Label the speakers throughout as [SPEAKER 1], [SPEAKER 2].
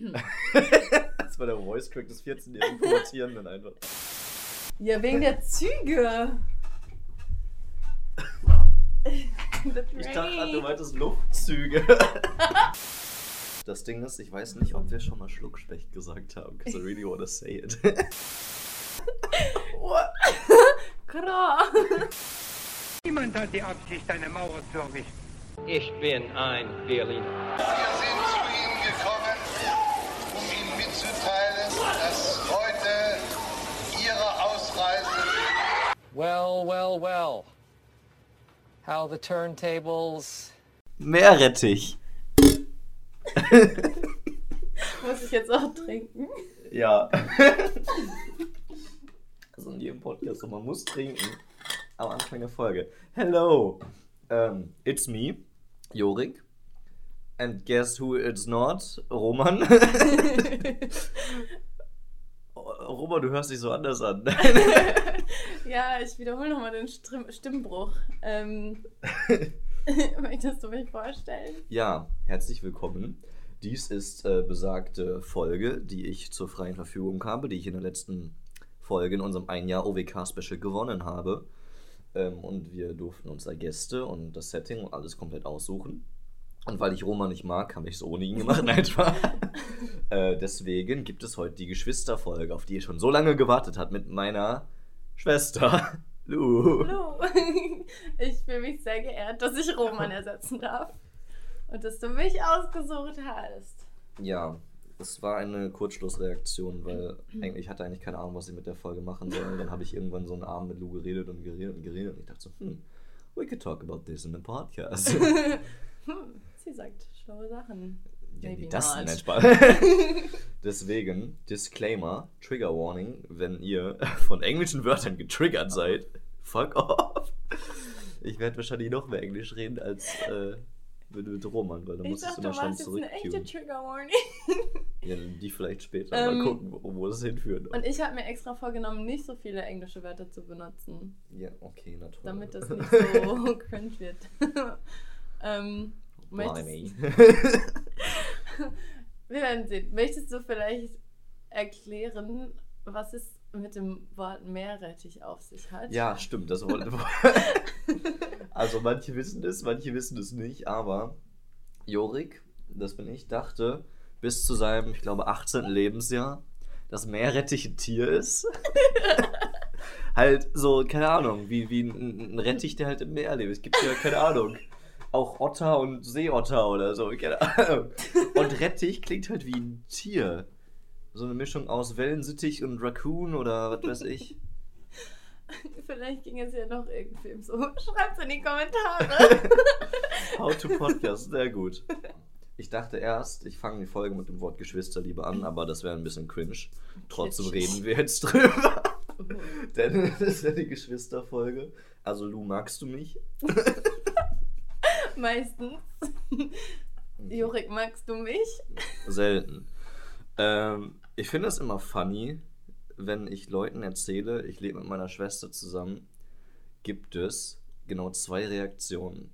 [SPEAKER 1] das war der Voice-Crack des 14-jährigen Pubertierenden einfach.
[SPEAKER 2] Ja, wegen der Züge.
[SPEAKER 1] Ich dachte du meintest Luftzüge. Das Ding ist, ich weiß nicht, ob wir schon mal Schluckspecht gesagt haben, because I really wanna say it.
[SPEAKER 3] Niemand hat die Absicht, eine Mauer zu errichten.
[SPEAKER 4] Ich bin ein Berliner.
[SPEAKER 5] Well, well, well. How the turntables.
[SPEAKER 1] Meerrettich.
[SPEAKER 2] Muss ich jetzt auch trinken?
[SPEAKER 1] Ja. Also in jedem Podcast, so man muss trinken. Am Anfang der Folge. Hello, um, it's me, Jorik. And guess who it's not? Roman. Roman, du hörst dich so anders an.
[SPEAKER 2] ja, ich wiederhole nochmal den Strim Stimmbruch. Ähm, möchtest du mich vorstellen?
[SPEAKER 1] Ja, herzlich willkommen. Dies ist äh, besagte Folge, die ich zur freien Verfügung habe, die ich in der letzten Folge in unserem ein Jahr OWK-Special gewonnen habe. Ähm, und wir durften uns da Gäste und das Setting und alles komplett aussuchen. Und weil ich Roma nicht mag, habe ich es ohne ihn gemacht. Nein, Spaß. äh, deswegen gibt es heute die Geschwisterfolge, auf die ihr schon so lange gewartet habt, mit meiner Schwester. Lu.
[SPEAKER 2] Hallo. Ich fühle mich sehr geehrt, dass ich Roman ersetzen darf. Und dass du mich ausgesucht hast.
[SPEAKER 1] Ja, es war eine Kurzschlussreaktion, weil eigentlich hatte ich eigentlich keine Ahnung, was ich mit der Folge machen soll. Und dann habe ich irgendwann so einen Abend mit Lou geredet und geredet und geredet. Und ich dachte so, hm, we could talk about this in a podcast.
[SPEAKER 2] Hm, sie sagt schlaue Sachen.
[SPEAKER 1] ja,
[SPEAKER 2] Maybe
[SPEAKER 1] wie das
[SPEAKER 2] not.
[SPEAKER 1] denn Spaß. Deswegen, Disclaimer, Trigger Warning, wenn ihr von englischen Wörtern getriggert seid, fuck off. Ich werde wahrscheinlich noch mehr Englisch reden als äh, mit, mit Roman, weil da muss ich immer
[SPEAKER 2] du
[SPEAKER 1] schon
[SPEAKER 2] warst jetzt eine echte. Trigger Warning.
[SPEAKER 1] Ja, die vielleicht später.
[SPEAKER 2] Ähm,
[SPEAKER 1] Mal gucken, wo, wo das hinführt.
[SPEAKER 2] Und ich habe mir extra vorgenommen, nicht so viele englische Wörter zu benutzen,
[SPEAKER 1] Ja, okay, na toll.
[SPEAKER 2] damit das nicht so cringe wird. Ähm, möchtest,
[SPEAKER 1] Blimey.
[SPEAKER 2] wir werden sehen. Möchtest du vielleicht erklären, was es mit dem Wort Meerrettich auf sich hat?
[SPEAKER 1] ja, stimmt, das wollte Also manche wissen es, manche wissen es nicht, aber Jorik, das bin ich, dachte bis zu seinem, ich glaube, 18. Lebensjahr, dass Meerrettich ein Tier ist. halt so, keine Ahnung, wie, wie ein, ein Rettich, der halt im Meer lebt. Es gibt ja, keine Ahnung, auch Otter und Seeotter oder so, keine Ahnung. Und Rettich klingt halt wie ein Tier. So eine Mischung aus Wellensittich und Raccoon oder was weiß ich.
[SPEAKER 2] Vielleicht ging es ja noch irgendwie so. Schreibt's in die Kommentare.
[SPEAKER 1] How to Podcast, sehr gut. Ich dachte erst, ich fange die Folge mit dem Wort Geschwisterliebe an, aber das wäre ein bisschen cringe. Trotzdem reden wir jetzt drüber. Denn das ist ja die Geschwisterfolge. Also, Lu, magst du mich?
[SPEAKER 2] Meistens. Jorik, magst du mich?
[SPEAKER 1] Selten. Ähm, ich finde es immer funny, wenn ich Leuten erzähle, ich lebe mit meiner Schwester zusammen, gibt es genau zwei Reaktionen.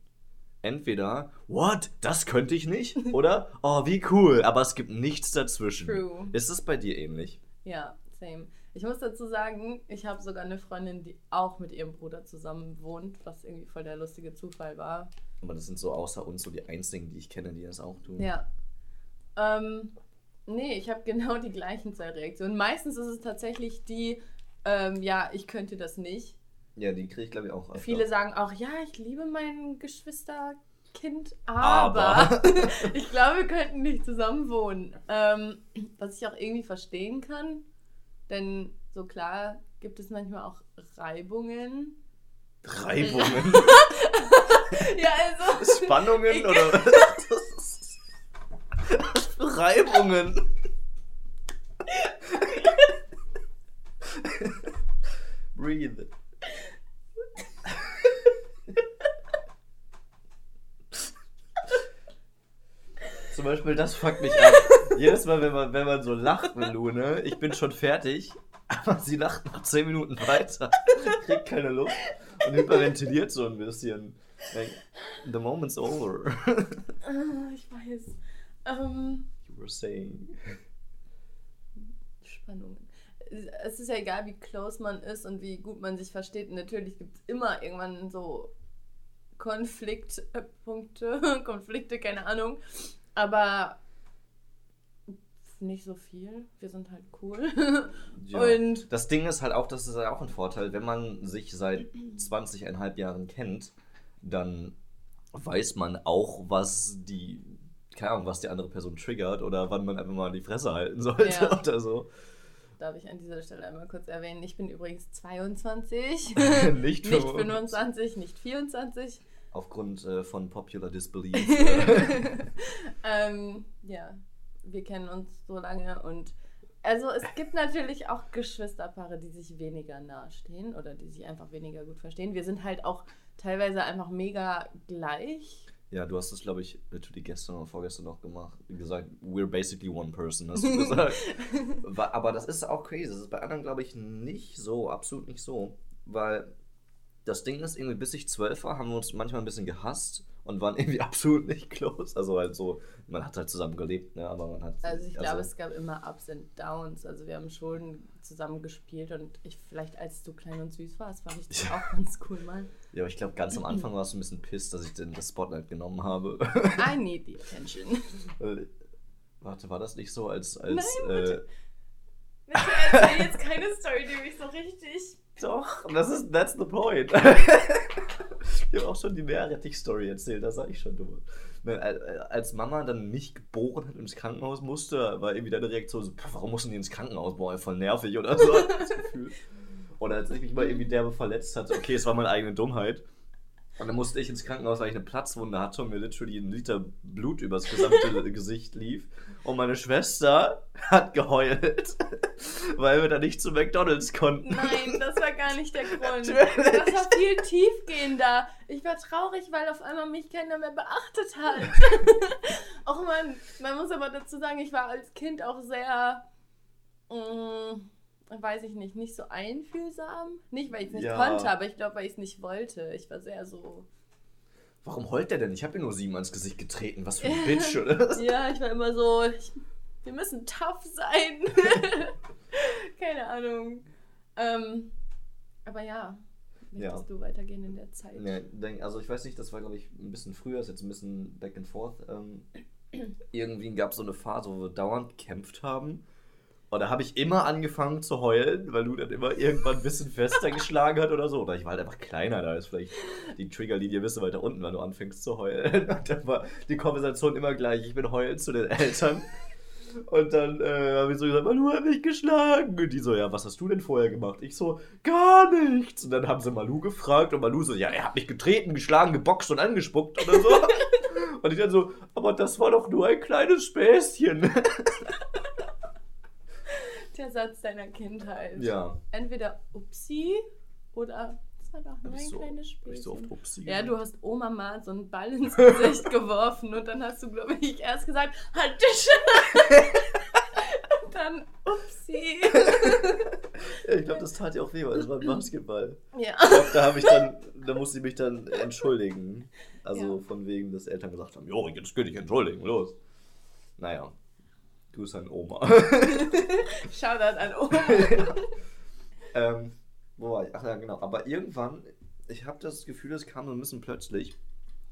[SPEAKER 1] Entweder, what, das könnte ich nicht? Oder, oh, wie cool, aber es gibt nichts dazwischen.
[SPEAKER 2] True.
[SPEAKER 1] Ist es bei dir ähnlich?
[SPEAKER 2] Ja, same. Ich muss dazu sagen, ich habe sogar eine Freundin, die auch mit ihrem Bruder zusammen wohnt, was irgendwie voll der lustige Zufall war.
[SPEAKER 1] Aber das sind so außer uns so die einzigen, die ich kenne, die das auch tun.
[SPEAKER 2] Ja. Ähm, nee, ich habe genau die gleichen zwei Reaktionen. Meistens ist es tatsächlich die, ähm, ja, ich könnte das nicht.
[SPEAKER 1] Ja, die kriege ich glaube ich auch. öfter.
[SPEAKER 2] Viele sagen auch, ja, ich liebe mein Geschwisterkind,
[SPEAKER 1] Aber.
[SPEAKER 2] aber, ich glaube, wir könnten nicht zusammen wohnen. Ähm, was ich auch irgendwie verstehen kann, denn so klar gibt es manchmal auch Reibungen.
[SPEAKER 1] Reibungen,
[SPEAKER 2] Ja, also.
[SPEAKER 1] Spannungen oder was? Reibungen? Breathe. Zum Beispiel, das fuckt mich ab. Jedes Mal, wenn man, wenn man so lacht mit Lu, ne? Ich bin schon fertig, aber sie lacht noch 10 Minuten weiter. Kriegt keine Luft und hyperventiliert so ein bisschen. Like, the moment's over.
[SPEAKER 2] Ah, ich weiß. Ähm,
[SPEAKER 1] You were saying.
[SPEAKER 2] Spannungen. Es ist ja egal, wie close man ist und wie gut man sich versteht. Natürlich gibt es immer irgendwann so Konfliktpunkte, Konflikte, keine Ahnung. Aber nicht so viel. Wir sind halt cool.
[SPEAKER 1] Ja.
[SPEAKER 2] Und
[SPEAKER 1] das Ding ist halt auch, das ist ja auch ein Vorteil, wenn man sich seit 20,5 Jahren kennt, dann weiß man auch, was die, keine Ahnung, was die andere Person triggert oder wann man einfach mal die Fresse halten sollte
[SPEAKER 2] Ja.
[SPEAKER 1] oder so.
[SPEAKER 2] darf ich an dieser Stelle einmal kurz erwähnen, ich bin übrigens 22.
[SPEAKER 1] Nicht
[SPEAKER 2] nicht
[SPEAKER 1] 25.
[SPEAKER 2] 25, nicht 24.
[SPEAKER 1] Aufgrund äh, von Popular Disbelief. äh,
[SPEAKER 2] ähm, ja, wir kennen uns so lange und also es gibt natürlich auch Geschwisterpaare, die sich weniger nahestehen oder die sich einfach weniger gut verstehen. Wir sind halt auch teilweise einfach mega gleich.
[SPEAKER 1] ja, du hast es, glaube ich, literally gestern oder vorgestern noch gemacht. Gesagt, we're basically one person, hast du gesagt. Aber das ist auch crazy. Das ist bei anderen, glaube ich, nicht so, absolut nicht so. Weil das Ding ist, irgendwie bis ich zwölf war, haben wir uns manchmal ein bisschen gehasst und waren irgendwie absolut nicht close. Also halt so, man hat halt zusammen gelebt, ne? Aber man hat.
[SPEAKER 2] Also ich glaube, es gab immer Ups und Downs. Also wir haben schon zusammen gespielt und ich vielleicht als du klein und süß warst, fand ich das
[SPEAKER 1] Ja.
[SPEAKER 2] auch ganz cool mal.
[SPEAKER 1] Ja, aber ich glaube, ganz am Anfang warst du ein bisschen pisst, dass ich den, das Spotlight genommen habe.
[SPEAKER 2] I need the attention.
[SPEAKER 1] Warte, war das nicht so, als. als
[SPEAKER 2] Nein,
[SPEAKER 1] äh,
[SPEAKER 2] bitte. Bitte erzähl jetzt keine Story, die mich so richtig.
[SPEAKER 1] Doch, das ist, that's the point. ich habe auch schon die Meerrettich-Story erzählt, das sag ich schon dumm. Al- Als Mama dann mich geboren hat und ins Krankenhaus musste, war irgendwie deine Reaktion so, "Pff, warum mussten die ins Krankenhaus? Boah, voll nervig oder so. Oder als ich mich mal irgendwie derbe verletzt hatte, okay, es war meine eigene Dummheit. Und dann musste ich ins Krankenhaus, weil ich eine Platzwunde hatte und mir literally ein Liter Blut übers gesamte Gesicht lief. Und meine Schwester hat geheult, weil wir da nicht zu McDonalds konnten.
[SPEAKER 2] Nein, das war gar nicht der Grund.
[SPEAKER 1] Natürlich.
[SPEAKER 2] Das war viel tiefgehender. Ich war traurig, weil auf einmal mich keiner mehr beachtet hat. auch man, man muss aber dazu sagen, ich war als Kind auch sehr, mm, weiß ich nicht, nicht so einfühlsam. Nicht, weil ich es nicht
[SPEAKER 1] Ja.
[SPEAKER 2] konnte, aber ich glaube, weil ich es nicht wollte. Ich war sehr so.
[SPEAKER 1] Warum heult der denn? Ich habe ihm nur sieben ans Gesicht getreten. Was für ein Bitch, oder?
[SPEAKER 2] Ja, ich war immer so, ich, wir müssen tough sein. Keine Ahnung. Ähm, aber ja, möchtest du weitergehen in der Zeit?
[SPEAKER 1] Nee, also ich weiß nicht, das war glaube ich ein bisschen früher, ist jetzt ein bisschen back and forth. Ähm, irgendwie gab es so eine Phase, wo wir dauernd gekämpft haben. Und da habe ich immer angefangen zu heulen, weil du dann immer irgendwann ein bisschen fester geschlagen hat oder so. Oder ich war halt einfach kleiner, da ist vielleicht die Triggerlinie ein bisschen weiter unten, wenn du anfängst zu heulen. Und dann war die Konversation immer gleich. Ich bin heulen zu den Eltern. Und dann äh, habe ich so gesagt, Malu hat mich geschlagen. Und die so, ja, was hast du denn vorher gemacht? Ich so, gar nichts. Und dann haben sie Malu gefragt und Malu so, ja, er hat mich getreten, geschlagen, geboxt und angespuckt oder so. und ich dann so, aber das war doch nur ein kleines Späßchen.
[SPEAKER 2] Der Satz deiner Kindheit.
[SPEAKER 1] ja.
[SPEAKER 2] Entweder Upsi oder das war doch nur ein
[SPEAKER 1] ich so,
[SPEAKER 2] kleines
[SPEAKER 1] hab ich so oft. Upsi
[SPEAKER 2] ja, du hast Oma mal so einen Ball ins Gesicht geworfen und dann hast du, glaube ich, erst gesagt, halt und dann Upsi.
[SPEAKER 1] Ja, ich glaube, das tat ihr auch weh, weil es war ein Basketball.
[SPEAKER 2] ja.
[SPEAKER 1] Ich glaube, da habe ich dann, da musste ich mich dann entschuldigen. Also
[SPEAKER 2] Ja.
[SPEAKER 1] von wegen, dass Eltern gesagt haben, jo, jetzt geh dich entschuldigen, los. Naja, du bist ein Oma.
[SPEAKER 2] Shoutout an Oma.
[SPEAKER 1] ähm, wo war ich? Ach ja, genau. Aber irgendwann, ich habe das Gefühl, es kam so ein bisschen plötzlich,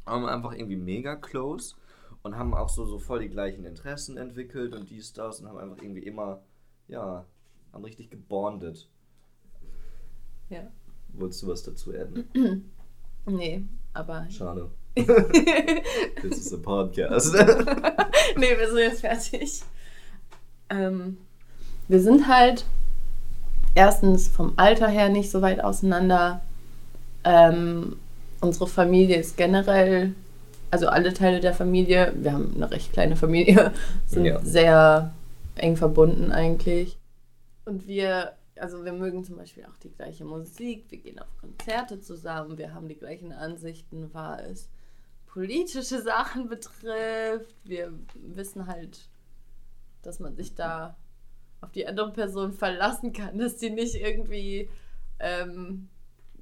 [SPEAKER 1] waren wir einfach irgendwie mega close und haben auch so, so voll die gleichen Interessen entwickelt und dies, das und haben einfach irgendwie immer, ja, haben richtig gebondet.
[SPEAKER 2] ja.
[SPEAKER 1] Wolltest du was dazu adden?
[SPEAKER 2] Nee, aber.
[SPEAKER 1] Schade. Das ist ein Podcast.
[SPEAKER 2] nee, wir sind jetzt fertig. Ähm, wir sind halt erstens vom Alter her nicht so weit auseinander. Ähm, unsere Familie ist generell, also alle Teile der Familie, wir haben eine recht kleine Familie, sind
[SPEAKER 1] Ja.
[SPEAKER 2] sehr eng verbunden eigentlich. Und wir, also wir mögen zum Beispiel auch die gleiche Musik, wir gehen auf Konzerte zusammen, wir haben die gleichen Ansichten, war es politische Sachen betrifft. Wir wissen halt, dass man sich da auf die andere Person verlassen kann, dass die nicht irgendwie ähm,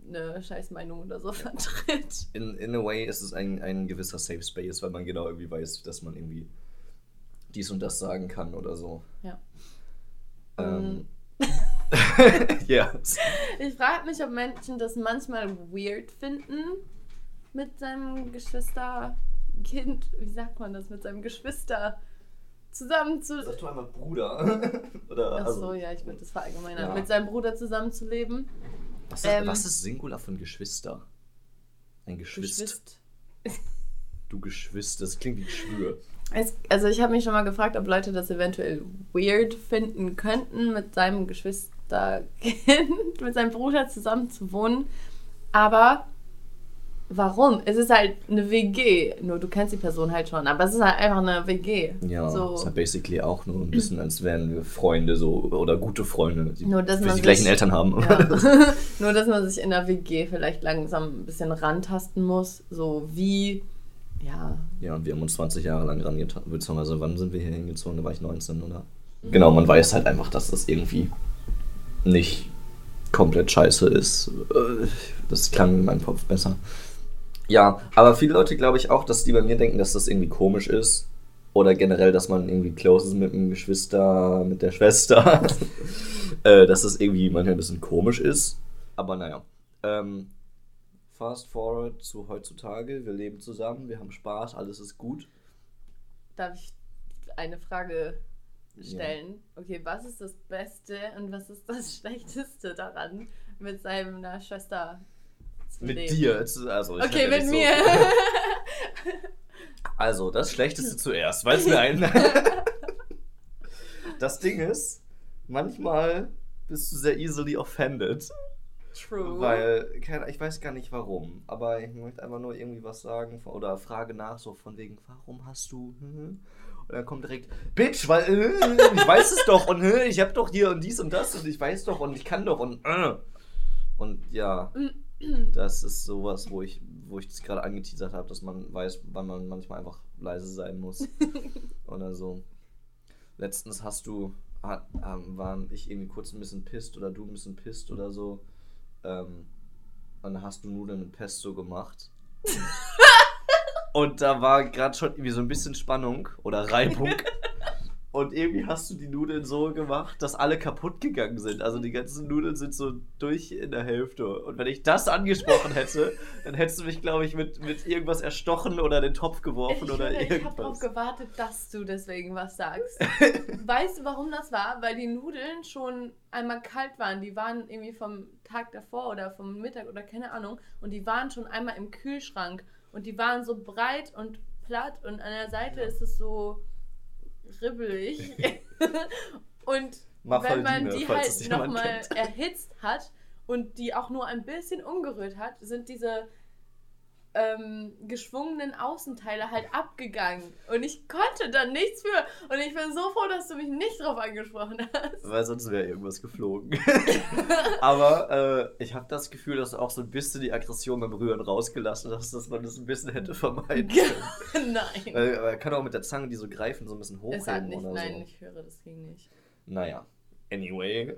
[SPEAKER 2] eine Scheißmeinung oder so vertritt.
[SPEAKER 1] in, in a way ist es ein, ein gewisser Safe Space, weil man genau irgendwie weiß, dass man irgendwie dies und das sagen kann oder so.
[SPEAKER 2] Ja.
[SPEAKER 1] Ähm. ja.
[SPEAKER 2] Ich frage mich, ob Menschen das manchmal weird finden mit seinem Geschwisterkind. Wie sagt man das? Mit seinem Geschwister zusammen zu.
[SPEAKER 1] Sag du einmal Bruder. oder,
[SPEAKER 2] Ach so,
[SPEAKER 1] also,
[SPEAKER 2] ja, ich würde das verallgemeinern.
[SPEAKER 1] Ja.
[SPEAKER 2] Mit seinem Bruder zusammenzuleben.
[SPEAKER 1] was,
[SPEAKER 2] ähm,
[SPEAKER 1] was ist Singular von Geschwister? Ein Geschwist.
[SPEAKER 2] Geschwist.
[SPEAKER 1] Du Geschwister, das klingt wie Geschwür.
[SPEAKER 2] Es, also ich habe mich schon mal gefragt, ob Leute das eventuell weird finden könnten, mit seinem Geschwisterkind, mit seinem Bruder zusammen zu wohnen. Aber warum? Es ist halt eine WG. Nur du kennst die Person halt schon, aber es ist halt einfach eine WG.
[SPEAKER 1] Ja,
[SPEAKER 2] so.
[SPEAKER 1] ist halt basically auch nur ein bisschen, als wären wir Freunde so oder gute Freunde, die
[SPEAKER 2] Nur, dass
[SPEAKER 1] die gleichen Eltern haben.
[SPEAKER 2] Ja. Nur, dass man sich in der WG vielleicht langsam ein bisschen rantasten muss. So wie, ja,
[SPEAKER 1] Ja, und wir haben uns 20 Jahre lang rangetan. Beziehungsweise, wann sind wir hier hingezogen? Da war ich 19, oder? Genau, man weiß halt einfach, dass das irgendwie nicht komplett scheiße ist. Äh, Das klang in meinem Kopf besser. Ja, aber viele Leute glaube ich auch, dass die bei mir denken, dass das irgendwie komisch ist. Oder generell, dass man irgendwie close ist mit dem Geschwister, mit der Schwester. äh, dass das irgendwie manchmal ein bisschen komisch ist. Aber naja. Ähm, fast forward zu heutzutage. Wir leben zusammen, wir haben Spaß, alles ist gut.
[SPEAKER 2] darf ich eine Frage stellen? Okay, was ist das Beste und was ist das Schlechteste daran, mit seiner Schwester
[SPEAKER 1] Mit
[SPEAKER 2] leben?
[SPEAKER 1] dir. Also, ich
[SPEAKER 2] Okay, mit mir.
[SPEAKER 1] Also, das Schlechteste zuerst, weil es mir ein. das Ding ist, manchmal bist du sehr easily offended.
[SPEAKER 2] True.
[SPEAKER 1] Weil, keine, ich weiß gar nicht warum, aber ich möchte einfach nur irgendwie was sagen oder frage nach, so von wegen, warum hast du. hm? Und dann kommt direkt, Bitch, weil äh, ich weiß es doch und äh, ich hab doch hier und dies und das und ich weiß doch und ich kann doch und. Äh. Und ja, das ist sowas, wo ich, wo ich das gerade angeteasert habe, dass man weiß, wann man manchmal einfach leise sein muss. oder so. Letztens hast du, hat, ähm, waren ich irgendwie kurz ein bisschen pisst oder du ein bisschen pisst oder so. Ähm, und dann hast du Nudeln mit Pesto gemacht. und da war gerade schon irgendwie so ein bisschen Spannung oder Reibung. Und irgendwie hast du die Nudeln so gemacht, dass alle kaputt gegangen sind. Also die ganzen Nudeln sind so durch in der Hälfte. Und wenn ich das angesprochen hätte, dann hättest du mich, glaube ich, mit, mit irgendwas erstochen oder den Topf geworfen
[SPEAKER 2] ich
[SPEAKER 1] oder
[SPEAKER 2] finde, ich habe darauf
[SPEAKER 1] irgendwas.
[SPEAKER 2] gewartet, dass du deswegen was sagst. weißt du, warum das war? Weil die Nudeln schon einmal kalt waren. Die waren irgendwie vom Tag davor oder vom Mittag oder keine Ahnung. Und die waren schon einmal im Kühlschrank. Und die waren so breit und platt. Und an der Seite ist es so ribbelig. und wenn man die halt nochmal erhitzt hat und die auch nur ein bisschen umgerührt hat, sind diese ähm, geschwungenen Außenteile halt abgegangen. Und ich konnte dann nichts für. Und ich bin so froh, dass du mich nicht drauf angesprochen hast.
[SPEAKER 1] Weil sonst wäre irgendwas geflogen. Aber äh, ich habe das Gefühl, dass du auch so ein bisschen die Aggression beim Rühren rausgelassen hast, dass man das ein bisschen hätte vermeiden können.
[SPEAKER 2] nein.
[SPEAKER 1] Weil man kann auch mit der Zange, die so greifen, so ein bisschen
[SPEAKER 2] es hat
[SPEAKER 1] hochheben
[SPEAKER 2] nicht,
[SPEAKER 1] oder
[SPEAKER 2] nein,
[SPEAKER 1] so.
[SPEAKER 2] ich höre, das ging nicht.
[SPEAKER 1] Naja, anyway.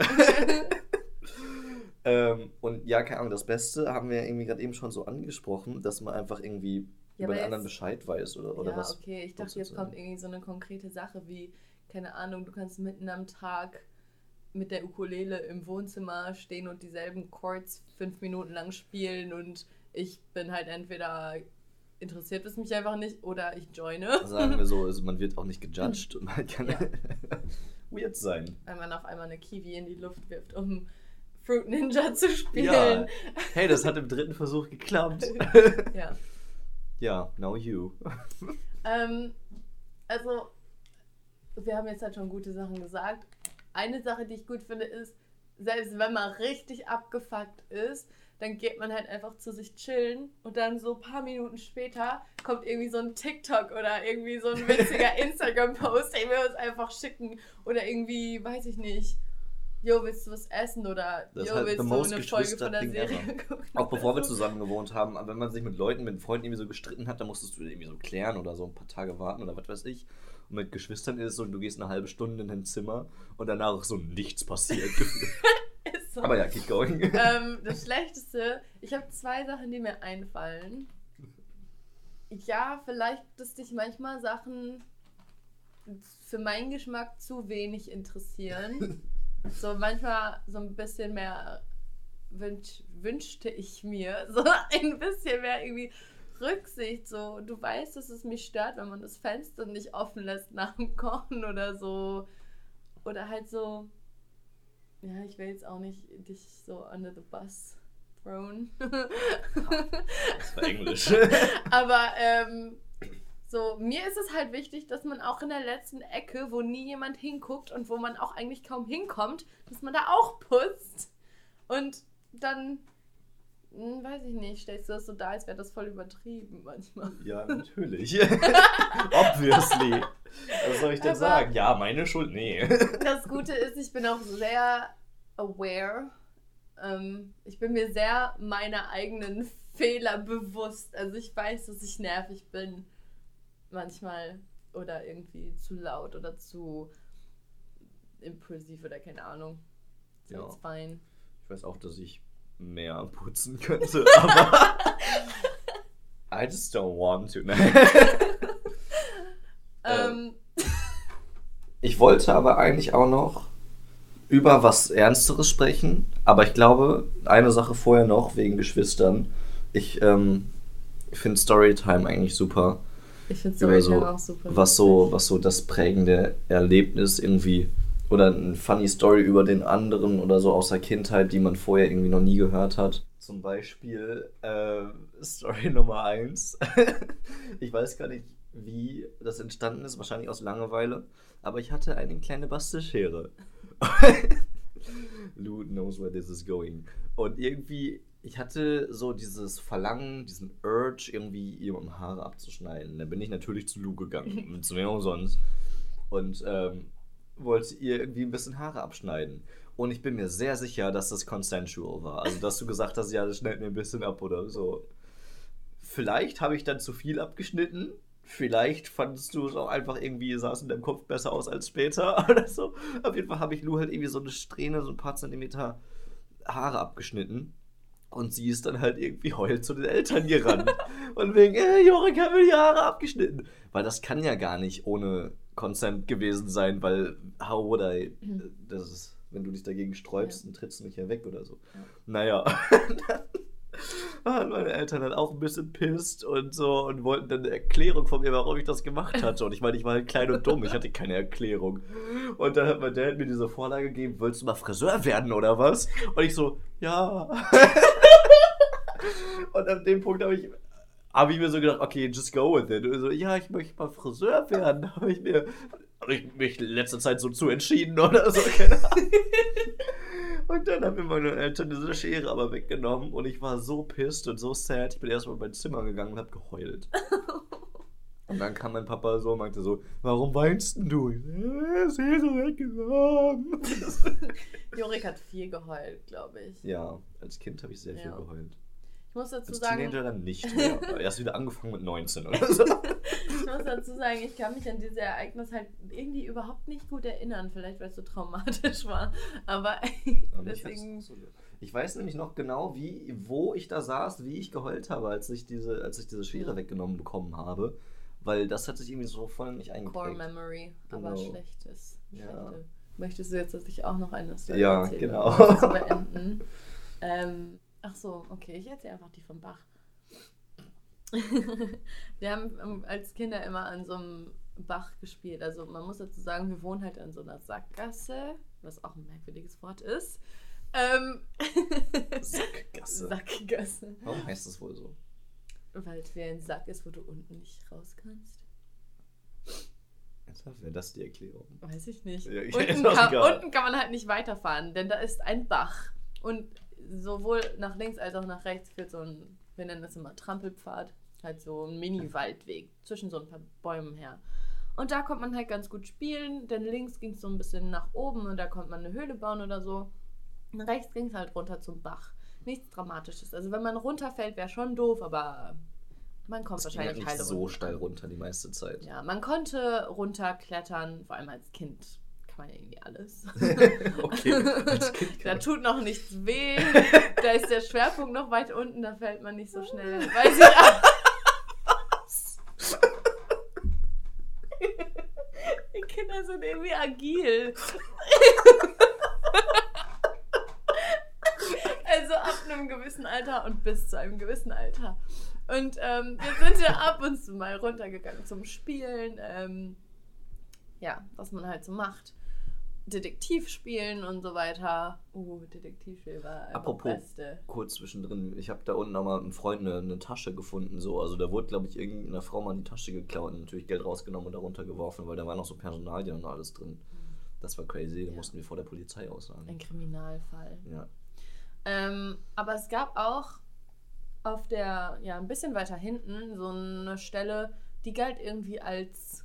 [SPEAKER 1] Ähm, und ja, keine Ahnung, das Beste haben wir irgendwie gerade eben schon so angesprochen, dass man einfach irgendwie
[SPEAKER 2] Ja,
[SPEAKER 1] über den anderen Bescheid weiß oder, oder
[SPEAKER 2] ja,
[SPEAKER 1] was.
[SPEAKER 2] okay, ich dachte, jetzt kommt irgendwie so eine konkrete Sache wie, keine Ahnung, du kannst mitten am Tag mit der Ukulele im Wohnzimmer stehen und dieselben Chords fünf Minuten lang spielen und ich bin halt entweder interessiert es mich einfach nicht oder ich joine.
[SPEAKER 1] Sagen wir so, also man wird auch nicht gejudged und man kann
[SPEAKER 2] Ja.
[SPEAKER 1] weird sein.
[SPEAKER 2] Weil man auf einmal eine Kiwi in die Luft wirft, um Fruit Ninja zu spielen.
[SPEAKER 1] Ja. Hey, das hat im dritten Versuch geklappt.
[SPEAKER 2] ja.
[SPEAKER 1] ja, now you.
[SPEAKER 2] Ähm, also, wir haben jetzt halt schon gute Sachen gesagt. Eine Sache, die ich gut finde, ist, selbst wenn man richtig abgefuckt ist, dann geht man halt einfach zu sich chillen und dann so ein paar Minuten später kommt irgendwie so ein TikTok oder irgendwie so ein witziger Instagram-Post, den wir uns einfach schicken. Oder irgendwie, weiß ich nicht, jo, willst du was essen? Oder
[SPEAKER 1] Das
[SPEAKER 2] jo,
[SPEAKER 1] halt
[SPEAKER 2] willst du eine Folge von der
[SPEAKER 1] Geschwister-Ding
[SPEAKER 2] Serie gucken?
[SPEAKER 1] Auch bevor wir zusammen gewohnt haben, aber wenn man sich mit Leuten, mit Freunden irgendwie so gestritten hat, dann musstest du irgendwie so klären oder so ein paar Tage warten oder was weiß ich. Und mit Geschwistern ist es so, du gehst eine halbe Stunde in dein Zimmer und danach ist so nichts passiert.
[SPEAKER 2] Ist so.
[SPEAKER 1] aber ja, keep going.
[SPEAKER 2] ähm, das Schlechteste, ich habe zwei Sachen, die mir einfallen. Ja, vielleicht, dass dich manchmal Sachen für meinen Geschmack zu wenig interessieren. so manchmal so ein bisschen mehr wünsch, wünschte ich mir. So ein bisschen mehr irgendwie Rücksicht. So, du weißt, dass es mich stört, wenn man das Fenster nicht offen lässt nach dem Kochen oder so. Oder halt so. Ja, ich will jetzt auch nicht dich so under the bus thrown.
[SPEAKER 1] Das war Englisch.
[SPEAKER 2] Aber ähm, so, mir ist es halt wichtig, dass man auch in der letzten Ecke, wo nie jemand hinguckt und wo man auch eigentlich kaum hinkommt, dass man da auch putzt. Und dann, hm, weiß ich nicht, stellst du das so dar, als wäre das voll übertrieben manchmal.
[SPEAKER 1] Ja, natürlich. Obviously. Was soll ich denn
[SPEAKER 2] Aber-
[SPEAKER 1] sagen? Ja, meine Schuld? Nee.
[SPEAKER 2] Das Gute ist, ich bin auch sehr aware. Ähm, ich bin mir sehr meiner eigenen Fehler bewusst. Also ich weiß, dass ich nervig bin. Manchmal. Oder irgendwie zu laut oder zu impulsiv oder keine Ahnung. So,
[SPEAKER 1] Ja.
[SPEAKER 2] fine.
[SPEAKER 1] Ich weiß auch, dass ich mehr putzen könnte, aber I just don't want to. Nein.
[SPEAKER 2] Ähm,
[SPEAKER 1] Ich wollte aber eigentlich auch noch über was Ernsteres sprechen, aber ich glaube, eine Sache vorher noch, wegen Geschwistern. Ich ähm, finde Storytime eigentlich super.
[SPEAKER 2] Ich finde Storytime
[SPEAKER 1] so,
[SPEAKER 2] auch super.
[SPEAKER 1] was so, was so das prägende Erlebnis irgendwie oder eine funny Story über den anderen oder so aus der Kindheit, die man vorher irgendwie noch nie gehört hat. Zum Beispiel äh, Story Nummer eins. ich weiß gar nicht, wie das entstanden ist, wahrscheinlich aus Langeweile, aber ich hatte eine kleine Bastelschere. Lou knows where this is going. Und irgendwie, ich hatte so dieses Verlangen, diesen Urge, irgendwie jemandem Haare abzuschneiden. Da bin ich natürlich zu Lou gegangen, zu wem auch sonst. Und ähm, wollte ihr irgendwie ein bisschen Haare abschneiden. Und ich bin mir sehr sicher, dass das consensual war. Also, dass du gesagt hast, ja, das schneidet mir ein bisschen ab oder so. Vielleicht habe ich dann zu viel abgeschnitten. Vielleicht fandest du es auch einfach irgendwie, sah es in deinem Kopf besser aus als später oder so. Auf jeden Fall habe ich Lou halt irgendwie so eine Strähne, so ein paar Zentimeter Haare abgeschnitten. Und sie ist dann halt irgendwie heult zu den Eltern gerannt. Und wegen, äh, Jorik hat mir die Haare abgeschnitten. Weil das kann ja gar nicht ohne Consent gewesen sein, weil how would I, das ist, wenn du dich dagegen sträubst,
[SPEAKER 2] Ja.
[SPEAKER 1] dann trittst du mich ja weg oder so.
[SPEAKER 2] Ja.
[SPEAKER 1] Naja. dann waren meine Eltern dann auch ein bisschen pisst und so und wollten dann eine Erklärung von mir, warum ich das gemacht hatte. Und ich meine, ich war halt klein und dumm, ich hatte keine Erklärung. Und dann hat mein Dad mir diese Vorlage gegeben, willst du mal Friseur werden oder was? Und ich so, ja. und an dem Punkt habe ich, hab ich mir so gedacht, okay, just go with it. Und so, ja, ich möchte mal Friseur werden. Habe ich mir hab ich mich in letzter Zeit so zu entschieden oder so. Keine Ahnung. Und dann haben mir meine Eltern diese Schere aber weggenommen und ich war so pissed und so sad. Ich bin erstmal in mein Zimmer gegangen und habe geheult. Und dann kam mein Papa so und meinte so, warum weinst denn du? Ich so, "Ja, Sie ist so weggenommen.
[SPEAKER 2] Jorik hat viel geheult, glaube ich.
[SPEAKER 1] ja, als Kind habe ich sehr viel
[SPEAKER 2] Ja.
[SPEAKER 1] geheult.
[SPEAKER 2] Ich muss dazu
[SPEAKER 1] Als
[SPEAKER 2] sagen,
[SPEAKER 1] Teenager dann nicht mehr. aber Erst wieder angefangen mit 19 oder so.
[SPEAKER 2] ich muss dazu sagen, ich kann mich an dieses Ereignis halt irgendwie überhaupt nicht gut erinnern. Vielleicht, weil es so traumatisch war. Aber
[SPEAKER 1] Aber
[SPEAKER 2] deswegen.
[SPEAKER 1] Ich weiß nämlich noch genau, wie, wo ich da saß, wie ich geheult habe, als ich diese, als ich diese Schere
[SPEAKER 2] Ja.
[SPEAKER 1] weggenommen bekommen habe. Weil das hat sich irgendwie so voll nicht
[SPEAKER 2] Core
[SPEAKER 1] eingeprägt.
[SPEAKER 2] Memory, aber
[SPEAKER 1] Genau.
[SPEAKER 2] schlechtes.
[SPEAKER 1] Ja.
[SPEAKER 2] Schlechte. Möchtest du jetzt, dass ich auch noch eine Story
[SPEAKER 1] Ja,
[SPEAKER 2] erzähle,
[SPEAKER 1] genau.
[SPEAKER 2] um das zu beenden? ähm, ach so, okay, ich erzähle einfach die vom Bach. wir haben ähm, als Kinder immer an so einem Bach gespielt. Also man muss dazu sagen, wir wohnen halt an so einer Sackgasse, was auch ein merkwürdiges Wort ist. Ähm,
[SPEAKER 1] Sackgasse.
[SPEAKER 2] Sackgasse.
[SPEAKER 1] Warum heißt das wohl so?
[SPEAKER 2] Weil es wie ein Sack ist, wo du unten nicht raus kannst.
[SPEAKER 1] Ernsthaft? Wäre das die Erklärung?
[SPEAKER 2] Weiß ich nicht.
[SPEAKER 1] Ja, ich-
[SPEAKER 2] unten, kann, unten kann man halt nicht weiterfahren, denn da ist ein Bach. Und sowohl nach links als auch nach rechts führt so ein, wir nennen das immer Trampelpfad, halt so ein Mini-Waldweg zwischen so ein paar Bäumen her. Und da kommt man halt ganz gut spielen, denn links ging es so ein bisschen nach oben und da konnte man eine Höhle bauen oder so. Und rechts ging es halt runter zum Bach. Nichts Dramatisches. Also wenn man runterfällt, wäre schon doof, aber man kommt
[SPEAKER 1] Das ging halt
[SPEAKER 2] wahrscheinlich
[SPEAKER 1] nicht so
[SPEAKER 2] unten
[SPEAKER 1] steil runter die meiste Zeit.
[SPEAKER 2] Ja, man konnte runterklettern, vor allem als Kind kann man ja irgendwie alles.
[SPEAKER 1] okay,
[SPEAKER 2] da tut noch nichts weh, da ist der Schwerpunkt noch weit unten, da fällt man nicht so schnell. Weiß ich auch. sind irgendwie agil. also ab einem gewissen Alter und bis zu einem gewissen Alter. Und ähm, wir sind ja ab und zu mal runtergegangen zum Spielen. Ähm, ja, was man halt so macht. Detektiv spielen und so weiter. Uh, Detektivspiel war einfach
[SPEAKER 1] Apropos,
[SPEAKER 2] Beste.
[SPEAKER 1] kurz zwischendrin, ich habe da unten auch mal mit einem Freund eine, eine Tasche gefunden, so. Also da wurde, glaube ich, irgendeiner Frau mal die Tasche geklaut und natürlich Geld rausgenommen und darunter geworfen, weil da waren noch so Personalien und alles drin. Das war crazy, da mussten wir vor der Polizei
[SPEAKER 2] Ein
[SPEAKER 1] aussagen.
[SPEAKER 2] Kriminalfall.
[SPEAKER 1] Ja.
[SPEAKER 2] Ähm, aber es gab auch auf der, ja, ein bisschen weiter hinten so eine Stelle, die galt irgendwie als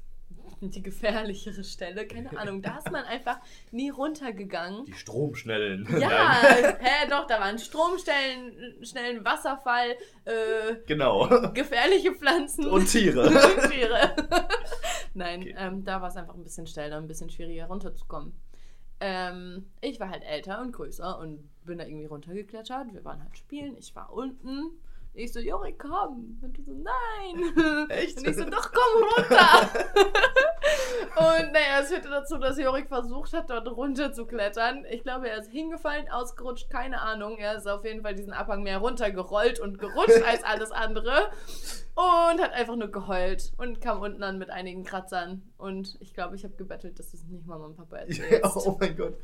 [SPEAKER 2] die gefährlichere Stelle. Keine Ahnung, da ist man einfach nie runtergegangen.
[SPEAKER 1] Die Stromschnellen.
[SPEAKER 2] Ja, hä, doch, da war ein Stromstellen, schnellen Wasserfall, äh,
[SPEAKER 1] Genau.
[SPEAKER 2] gefährliche Pflanzen.
[SPEAKER 1] Und Tiere.
[SPEAKER 2] Und Tiere. Nein,
[SPEAKER 1] Okay.
[SPEAKER 2] ähm, da war es einfach ein bisschen schneller, ein bisschen schwieriger runterzukommen. Ähm, ich war halt älter und größer und bin da irgendwie runtergeklettert. Wir waren halt spielen, ich war unten. Ich so, Jori, komm. Und du so, nein.
[SPEAKER 1] Echt?
[SPEAKER 2] Und ich so, doch, komm runter. und naja, es führte dazu, dass Jorik versucht hat, dort runter zu klettern. Ich glaube, er ist hingefallen, ausgerutscht, keine Ahnung. Er ist auf jeden Fall diesen Abhang mehr runtergerollt und gerutscht als alles andere. Und hat einfach nur geheult und kam unten an mit einigen Kratzern. Und ich glaube, ich habe gebettelt, dass du es nicht Mama und Papa erzählst.
[SPEAKER 1] Ja, oh mein Gott.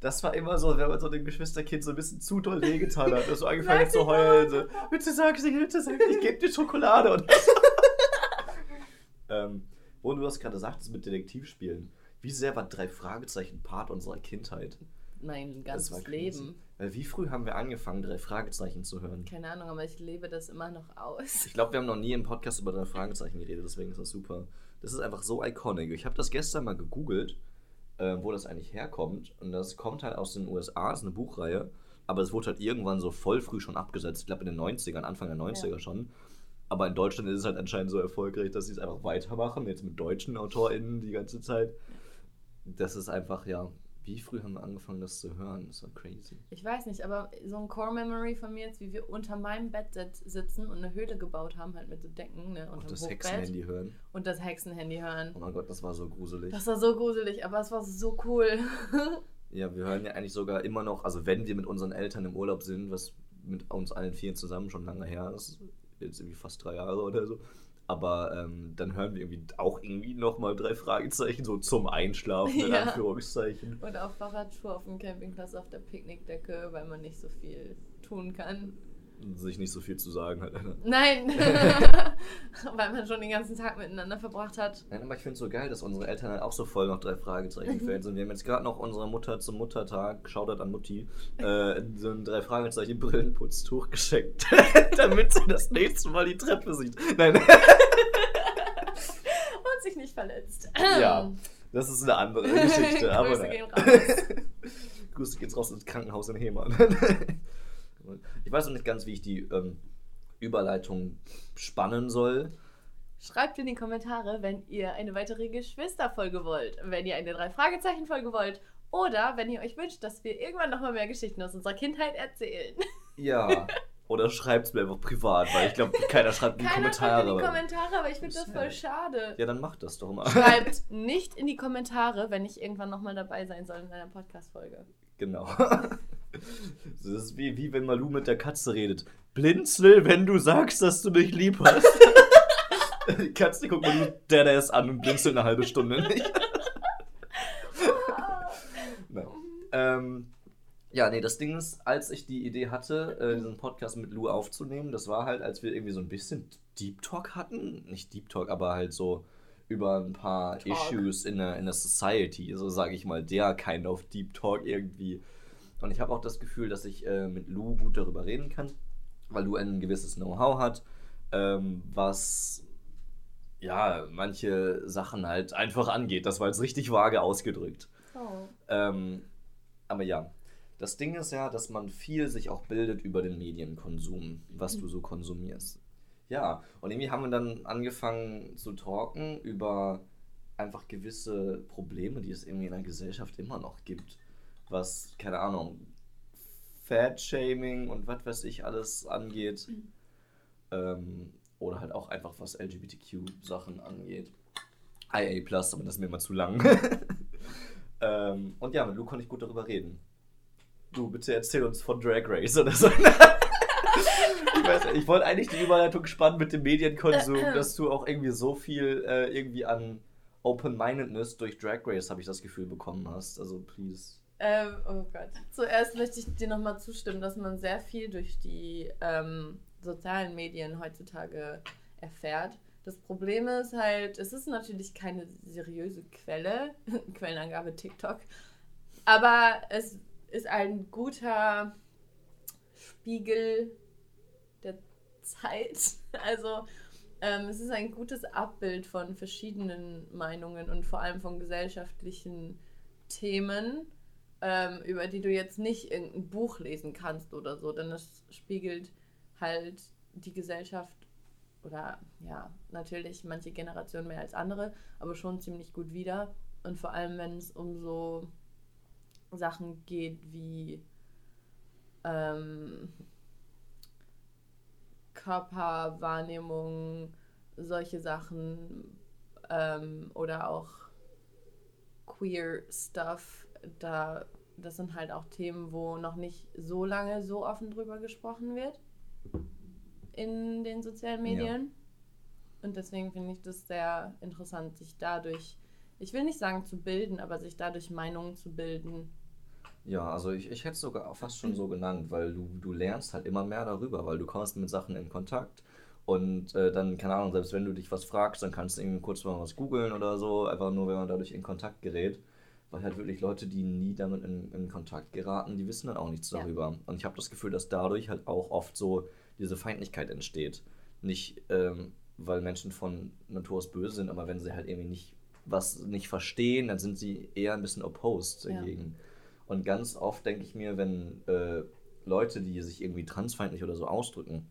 [SPEAKER 1] Das war immer so, wenn man so dem Geschwisterkind so ein bisschen zu doll wehgetan hat. Das so angefangen hat
[SPEAKER 2] Sag
[SPEAKER 1] zu heulen. So, bitte sag's nicht, bitte sag nicht, ich geb dir Schokolade. Und ähm, wo du das gerade sagtest mit Detektivspielen. Wie sehr war drei Fragezeichen Part unserer Kindheit?
[SPEAKER 2] Mein
[SPEAKER 1] Das war
[SPEAKER 2] ganzes. Leben.
[SPEAKER 1] Weil wie früh haben wir angefangen, drei Fragezeichen zu hören?
[SPEAKER 2] Keine Ahnung, aber ich lebe das immer noch aus.
[SPEAKER 1] Ich glaube, wir haben noch nie im Podcast über drei Fragezeichen geredet, deswegen ist das super. Das ist einfach so iconic. Ich habe das gestern mal gegoogelt, äh, wo das eigentlich herkommt. Und das kommt halt aus den USA, ist eine Buchreihe. Aber es wurde halt irgendwann so voll früh schon abgesetzt. Ich glaube in den 90ern, Anfang der 90er
[SPEAKER 2] Ja.
[SPEAKER 1] schon. Aber in Deutschland ist es halt anscheinend so erfolgreich, dass sie es einfach weitermachen, jetzt mit deutschen AutorInnen die ganze Zeit. Das ist einfach, ja, wie früh haben wir angefangen, das zu hören? Das war crazy.
[SPEAKER 2] Ich weiß nicht, aber so ein Core-Memory von mir ist, wie wir unter meinem Bett sit- sitzen und eine Höhle gebaut haben, halt mit so Decken, ne?
[SPEAKER 1] Und das. Hexenhandy hören.
[SPEAKER 2] Und das Hexenhandy hören.
[SPEAKER 1] Oh mein Gott, das war so gruselig.
[SPEAKER 2] Das war so gruselig, aber es war so cool.
[SPEAKER 1] Ja, wir hören ja eigentlich sogar immer noch, also wenn wir mit unseren Eltern im Urlaub sind, was mit uns allen vier zusammen schon lange her ist, jetzt irgendwie fast drei Jahre oder so, aber ähm, dann hören wir irgendwie auch irgendwie nochmal drei Fragezeichen, so zum Einschlafen, in
[SPEAKER 2] Ja.
[SPEAKER 1] Anführungszeichen.
[SPEAKER 2] Und auf Fahrradtour auf dem Campingplatz auf der Picknickdecke, weil man nicht so viel tun kann.
[SPEAKER 1] Sich nicht so viel zu sagen hat.
[SPEAKER 2] Nein! weil man schon den ganzen Tag miteinander verbracht hat.
[SPEAKER 1] Nein, aber ich finde es so geil, dass unsere Eltern halt auch so voll noch drei Fragezeichen-Fans sind. Wir haben jetzt gerade noch unserer Mutter zum Muttertag, Shoutout an Mutti, äh, so ein drei Fragezeichen-Brillenputztuch geschenkt, damit sie das nächste Mal die Treppe sieht. Nein.
[SPEAKER 2] Und sich nicht verletzt.
[SPEAKER 1] Ja, das ist eine andere Geschichte. aber
[SPEAKER 2] Grüße
[SPEAKER 1] nein.
[SPEAKER 2] gehen raus.
[SPEAKER 1] Grüße geht's raus ins Krankenhaus in Hemann. Ich weiß noch nicht ganz, wie ich die ähm, Überleitung spannen soll.
[SPEAKER 2] Schreibt in die Kommentare, wenn ihr eine weitere Geschwisterfolge wollt, wenn ihr eine Drei-Fragezeichen-Folge wollt oder wenn ihr euch wünscht, dass wir irgendwann nochmal mehr Geschichten aus unserer Kindheit erzählen.
[SPEAKER 1] Ja. Oder schreibt's mir einfach privat, weil ich glaube, keiner schreibt in die
[SPEAKER 2] Keiner schreibt
[SPEAKER 1] Kommentare.
[SPEAKER 2] in die Kommentare, aber ich finde das voll schade.
[SPEAKER 1] Ja, dann macht das doch mal.
[SPEAKER 2] Schreibt nicht in die Kommentare, wenn ich irgendwann nochmal dabei sein soll in einer Podcast-Folge.
[SPEAKER 1] Genau. Das ist wie, wie wenn Malu mit der Katze redet. Blinzel, wenn du sagst, dass du mich lieb hast. Die Katze guckt Malu der, der ist an und blinzelt eine halbe Stunde nicht. Nein. Ähm, ja, nee, das Ding ist, als ich die Idee hatte, äh, diesen Podcast mit Lou aufzunehmen, das war halt, als wir irgendwie so ein bisschen Deep Talk hatten. Nicht Deep Talk, aber halt so über ein paar
[SPEAKER 2] Talk.
[SPEAKER 1] Issues in der, in der Society, so sage ich mal, der kind of Deep Talk irgendwie. Und ich habe auch das Gefühl, dass ich äh, mit Lou gut darüber reden kann, weil Lou ein gewisses Know-how hat, ähm, was ja manche Sachen halt einfach angeht. Das war jetzt richtig vage ausgedrückt.
[SPEAKER 2] Oh.
[SPEAKER 1] Ähm, aber ja, das Ding ist ja, dass man viel sich auch bildet über den Medienkonsum, was du so konsumierst. Ja, und irgendwie haben wir dann angefangen zu talken über einfach gewisse Probleme, die es irgendwie in der Gesellschaft immer noch gibt. Was, keine Ahnung, Fat-Shaming und was weiß ich alles angeht. Ähm, oder halt auch einfach was LGBTQ-Sachen angeht. IA Plus, aber das ist mir immer zu lang. Ähm, und ja, mit Lu konnte ich gut darüber reden. Du, bitte erzähl uns von Drag Race oder so. ich, weiß, ich wollte eigentlich die Überleitung spannen mit dem Medienkonsum, dass du auch irgendwie so viel äh, irgendwie an Open-Mindedness durch Drag Race, habe ich das Gefühl, bekommen hast. Also, please.
[SPEAKER 2] Ähm, oh Gott. Zuerst möchte ich dir nochmal zustimmen, dass man sehr viel durch die ähm, sozialen Medien heutzutage erfährt. Das Problem ist halt, es ist natürlich keine seriöse Quelle, Quellenangabe TikTok, aber es ist ein guter Spiegel der Zeit. Also ähm, es ist ein gutes Abbild von verschiedenen Meinungen und vor allem von gesellschaftlichen Themen, ähm, über die du jetzt nicht irgendein Buch lesen kannst oder so, denn es spiegelt halt die Gesellschaft oder ja, natürlich manche Generationen mehr als andere, aber schon ziemlich gut wieder. Und vor allem, wenn es um so Sachen geht wie ähm, Körperwahrnehmung, solche Sachen ähm, oder auch queer Stuff, da das sind halt auch Themen, wo noch nicht so lange so offen drüber gesprochen wird in den sozialen Medien. Und deswegen finde ich das sehr interessant, sich dadurch, ich will nicht sagen zu bilden, aber sich dadurch Meinungen zu bilden.
[SPEAKER 1] Ja, also ich, ich hätte es sogar fast schon so genannt, weil du, du lernst halt immer mehr darüber, weil du kommst mit Sachen in Kontakt und äh, dann, keine Ahnung, selbst wenn du dich was fragst, dann kannst du irgendwie kurz mal was googeln oder so, einfach nur, wenn man dadurch in Kontakt gerät. Weil halt wirklich Leute, die nie damit in, in Kontakt geraten, die wissen dann auch nichts
[SPEAKER 2] Ja.
[SPEAKER 1] darüber. Und ich habe das Gefühl, dass dadurch halt auch oft so diese Feindlichkeit entsteht. Nicht, ähm, weil Menschen von Natur aus böse sind, aber wenn sie halt irgendwie nicht was nicht verstehen, dann sind sie eher ein bisschen opposed
[SPEAKER 2] Ja.
[SPEAKER 1] dagegen. Und ganz oft denke ich mir, wenn äh, Leute, die sich irgendwie transfeindlich oder so ausdrücken,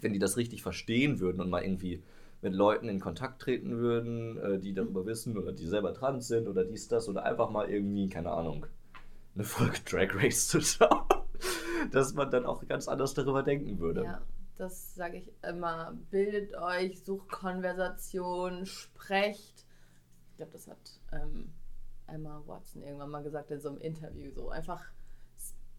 [SPEAKER 1] wenn die das richtig verstehen würden und mal irgendwie mit Leuten in Kontakt treten würden, äh, die darüber wissen oder die selber trans sind oder dies, das oder einfach mal irgendwie, keine Ahnung, eine Folge Drag Race zu schauen, dass man dann auch ganz anders darüber denken würde.
[SPEAKER 2] Ja, das sage ich immer. Bildet euch, sucht Konversation, sprecht. Ich glaube, das hat ähm, Emma Watson irgendwann mal gesagt in so einem Interview. So einfach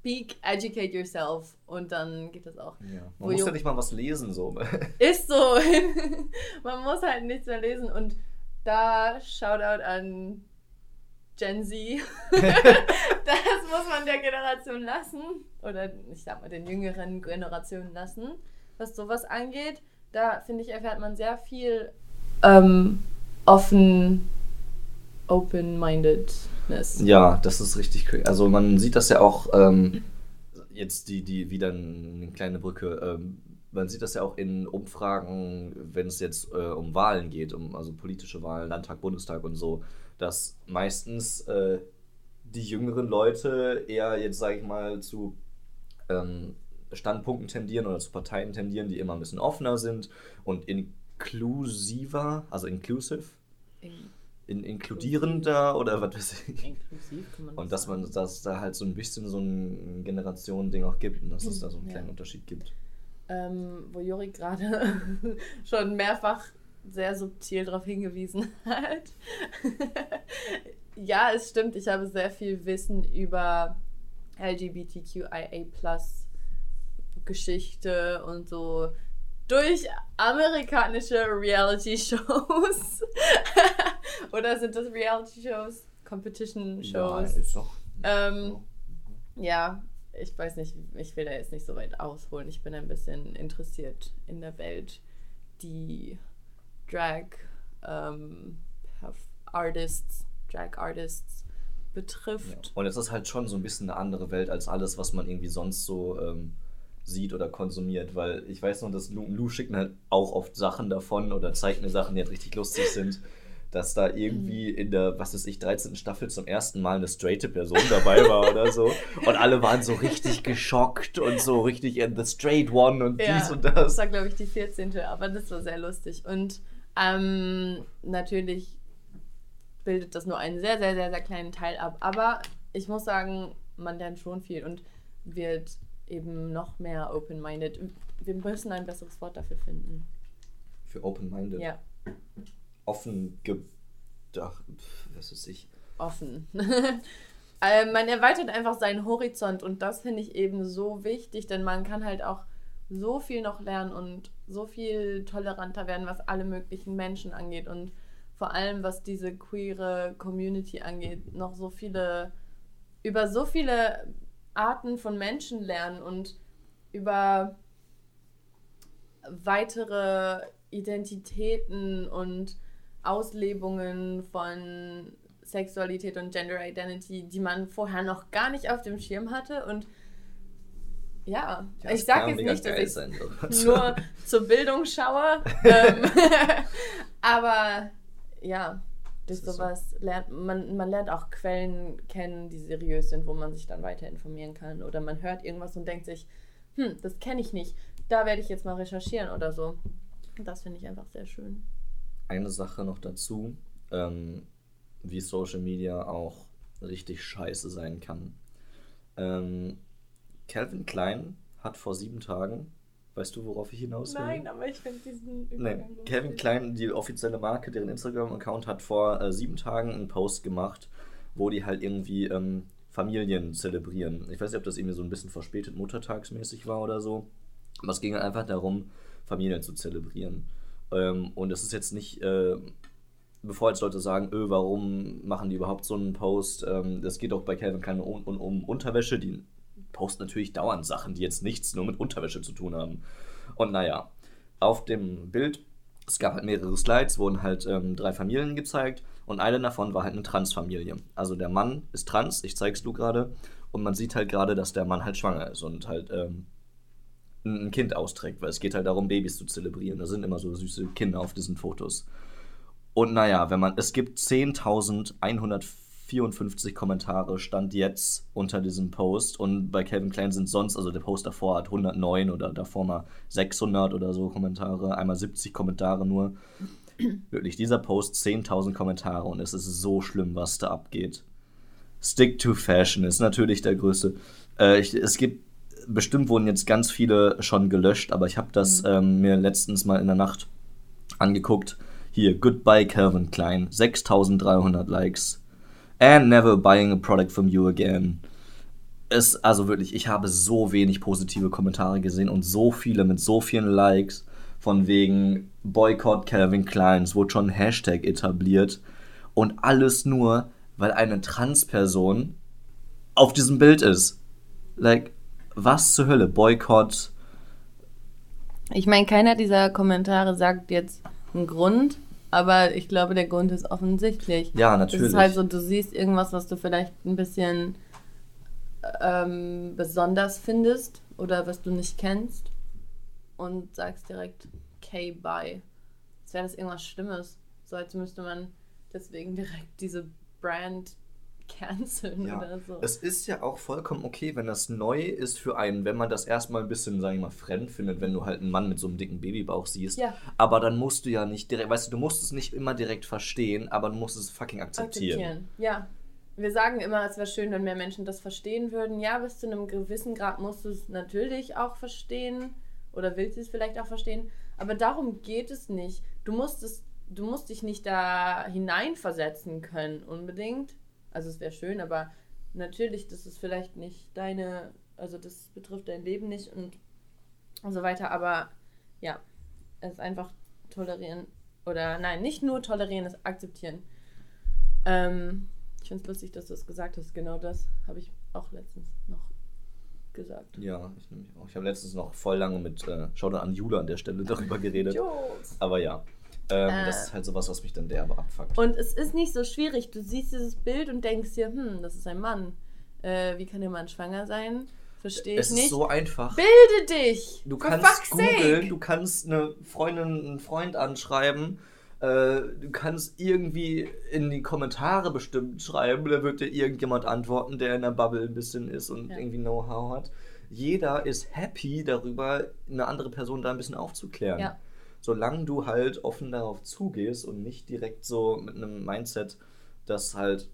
[SPEAKER 2] speak, educate yourself und dann geht das auch.
[SPEAKER 1] Ja. Man muss ja nicht mal was lesen, so.
[SPEAKER 2] Ist so. Man muss halt nichts mehr lesen und da Shoutout an Gen Z. das muss man der Generation lassen. Oder ich sag mal den jüngeren Generationen lassen, was sowas angeht. Da finde ich, erfährt man sehr viel ähm, offen, open-mindedness.
[SPEAKER 1] Ja, das ist richtig cool. Also man sieht das ja auch, ähm, jetzt die, die wieder eine kleine Brücke, ähm, man sieht das ja auch in Umfragen, wenn es jetzt äh, um Wahlen geht, um also politische Wahlen, Landtag, Bundestag und so, dass meistens äh, die jüngeren Leute eher jetzt, sage ich mal, zu ähm, Standpunkten tendieren oder zu Parteien tendieren, die immer ein bisschen offener sind und inklusiver, also inclusive,
[SPEAKER 2] In-
[SPEAKER 1] in, inkludierender oder was weiß ich.
[SPEAKER 2] Inklusiv kann man
[SPEAKER 1] Und
[SPEAKER 2] das
[SPEAKER 1] dass man, dass da halt so ein bisschen so ein Generationending auch gibt und dass es da so einen
[SPEAKER 2] Ja.
[SPEAKER 1] kleinen Unterschied gibt.
[SPEAKER 2] ähm, wo Juri gerade schon mehrfach sehr subtil darauf hingewiesen hat. ja, es stimmt, ich habe sehr viel Wissen über LGBTQIA Geschichte und so durch amerikanische Reality-Shows. Oder sind das Reality-Shows? Competition-Shows?
[SPEAKER 1] ist doch.
[SPEAKER 2] Ähm, ja, ich weiß nicht, ich will da jetzt nicht so weit ausholen. Ich bin ein bisschen interessiert in der Welt, die Drag ähm, Artists, Drag Artists betrifft.
[SPEAKER 1] Und es ist halt schon so ein bisschen eine andere Welt als alles, was man irgendwie sonst so ähm, sieht oder konsumiert, weil ich weiß noch, dass Lou, Lou schickt mir halt auch oft Sachen davon oder zeigt mir Sachen, die halt richtig lustig sind, dass da irgendwie
[SPEAKER 2] Mhm.
[SPEAKER 1] in der, was weiß ich, 13. Staffel zum ersten Mal eine straighte Person dabei war oder so und alle waren so richtig geschockt und so richtig in the straight one und dies und
[SPEAKER 2] das
[SPEAKER 1] das.
[SPEAKER 2] war, glaube ich, die 14. Aber das war sehr lustig. Und ähm, natürlich bildet das nur einen sehr, sehr, sehr, sehr kleinen Teil ab. Aber ich muss sagen, man lernt schon viel und wird eben noch mehr open-minded. Wir müssen ein besseres Wort dafür finden.
[SPEAKER 1] Für open-minded.
[SPEAKER 2] Ja.
[SPEAKER 1] offen gedacht, was weiß ich,
[SPEAKER 2] offen. äh, man erweitert einfach seinen Horizont und das finde ich eben so wichtig, denn man kann halt auch so viel noch lernen und so viel toleranter werden, was alle möglichen Menschen angeht und vor allem was diese queere Community angeht, noch so viele über so viele Arten von Menschen lernen und über weitere Identitäten und Auslebungen von Sexualität und Gender Identity, die man vorher noch gar nicht auf dem Schirm hatte. Und ja,
[SPEAKER 1] Ja,
[SPEAKER 2] ich sage jetzt nicht, dass ich
[SPEAKER 1] sein,
[SPEAKER 2] nur zur Bildung schaue. ähm, aber ja, durch
[SPEAKER 1] ist so.
[SPEAKER 2] sowas lernt man, man lernt auch Quellen kennen, die seriös sind, wo man sich dann weiter informieren kann. Oder man hört irgendwas und denkt sich, hm, das kenne ich nicht. Da werde ich jetzt mal recherchieren oder so. Das finde ich einfach sehr schön.
[SPEAKER 1] Eine Sache noch dazu, ähm, wie Social Media auch richtig scheiße sein kann. Ähm, Calvin Klein hat vor sieben Tagen, weißt du, worauf ich hinaus will?
[SPEAKER 2] Nein, aber ich finde diesen
[SPEAKER 1] Nee,
[SPEAKER 2] Übergang
[SPEAKER 1] Calvin
[SPEAKER 2] lustig.
[SPEAKER 1] Klein, die offizielle Marke, deren Instagram-Account hat vor äh, sieben Tagen einen Post gemacht, wo die halt irgendwie ähm, Familien zelebrieren. Ich weiß nicht, ob das irgendwie so ein bisschen verspätet muttertagsmäßig war oder so. Aber es ging halt einfach darum, Familien zu zelebrieren. Ähm, und es ist jetzt nicht, äh, bevor jetzt Leute sagen, öh, warum machen die überhaupt so einen Post? Ähm, Es geht auch bei Calvin Klein um, um, um Unterwäsche. Die posten natürlich dauernd Sachen, die jetzt nichts nur mit Unterwäsche zu tun haben. Und naja, auf dem Bild, es gab halt mehrere Slides, wurden halt ähm, drei Familien gezeigt und eine davon war halt eine Transfamilie. Also der Mann ist trans, ich zeig's du gerade, und man sieht halt gerade, dass der Mann halt schwanger ist und halt ähm, ein Kind austrägt, weil es geht halt darum, Babys zu zelebrieren. Da sind immer so süße Kinder auf diesen Fotos. Und naja, wenn man, es gibt 10.154 Kommentare, stand jetzt unter diesem Post. Und bei Calvin Klein sind sonst, also der Post davor hat 109 oder davor mal 600 oder so Kommentare, einmal 70 Kommentare nur. Wirklich, dieser Post 10.000 Kommentare und es ist so schlimm, was da abgeht. Stick to Fashion ist natürlich der größte. Äh, ich, es gibt, bestimmt wurden jetzt ganz viele schon gelöscht, aber ich habe das ähm, mir letztens mal in der Nacht angeguckt. Hier, Goodbye Calvin Klein, 6300 Likes. And never buying a product from you again. Es, also wirklich, ich habe so wenig positive Kommentare gesehen und so viele mit so vielen Likes. Von wegen Boycott Calvin Klein. Es wurde schon ein Hashtag etabliert. Und alles nur, weil eine Transperson auf diesem Bild ist. Like, was zur Hölle? Boykott.
[SPEAKER 2] Ich meine, keiner dieser Kommentare sagt jetzt einen Grund, aber ich glaube, der Grund ist offensichtlich.
[SPEAKER 1] Ja, natürlich.
[SPEAKER 2] ist halt so, du siehst irgendwas, was du vielleicht ein bisschen ähm, besonders findest oder was du nicht kennst und sagst direkt, okay, bye. Als wäre das irgendwas Schlimmes. So als müsste man deswegen direkt diese Brand canceln
[SPEAKER 1] Ja,
[SPEAKER 2] oder so.
[SPEAKER 1] es ist ja auch vollkommen okay, wenn das neu ist für einen, wenn man das erstmal ein bisschen, sag ich mal, fremd findet, wenn du halt einen Mann mit so einem dicken Babybauch siehst.
[SPEAKER 2] Ja.
[SPEAKER 1] Aber dann musst du ja nicht direkt, weißt du, du musst es nicht immer direkt verstehen, aber du musst es fucking akzeptieren.
[SPEAKER 2] Ja. Wir sagen immer, es wäre schön, wenn mehr Menschen das verstehen würden. Ja, bis zu einem gewissen Grad musst du es natürlich auch verstehen oder willst du es vielleicht auch verstehen. Aber darum geht es nicht. Du musst es, du musst dich nicht da hineinversetzen können unbedingt. Also es wäre schön, aber natürlich, das ist vielleicht nicht deine, also das betrifft dein Leben nicht und, so weiter. Aber ja, es ist einfach tolerieren oder nein, nicht nur tolerieren, es akzeptieren. Ähm, ich finde es lustig, dass du es gesagt hast. Genau das habe ich auch letztens noch gesagt.
[SPEAKER 1] Ja, ich nämlich auch. Ich habe letztens noch voll lange mit, äh, Shoutout an Jula an der Stelle darüber geredet. Aber ja, ähm,
[SPEAKER 2] Äh.
[SPEAKER 1] das ist halt sowas, was mich dann derbe abfuckt.
[SPEAKER 2] Und es ist nicht so schwierig. Du siehst dieses Bild und denkst dir, hm, das ist ein Mann. Äh, wie kann der Mann schwanger sein? Verstehe ich
[SPEAKER 1] es
[SPEAKER 2] nicht.
[SPEAKER 1] ist so einfach.
[SPEAKER 2] Bilde dich!
[SPEAKER 1] Du kannst googeln, du kannst eine Freundin, einen Freund anschreiben, äh, du kannst irgendwie in die Kommentare bestimmt schreiben, da wird dir irgendjemand antworten, der in der Bubble ein bisschen ist und
[SPEAKER 2] Ja.
[SPEAKER 1] irgendwie Know-how hat. Jeder ist happy darüber, eine andere Person da ein bisschen aufzuklären.
[SPEAKER 2] Ja.
[SPEAKER 1] Solange du halt offen darauf zugehst und nicht direkt so mit einem Mindset, das halt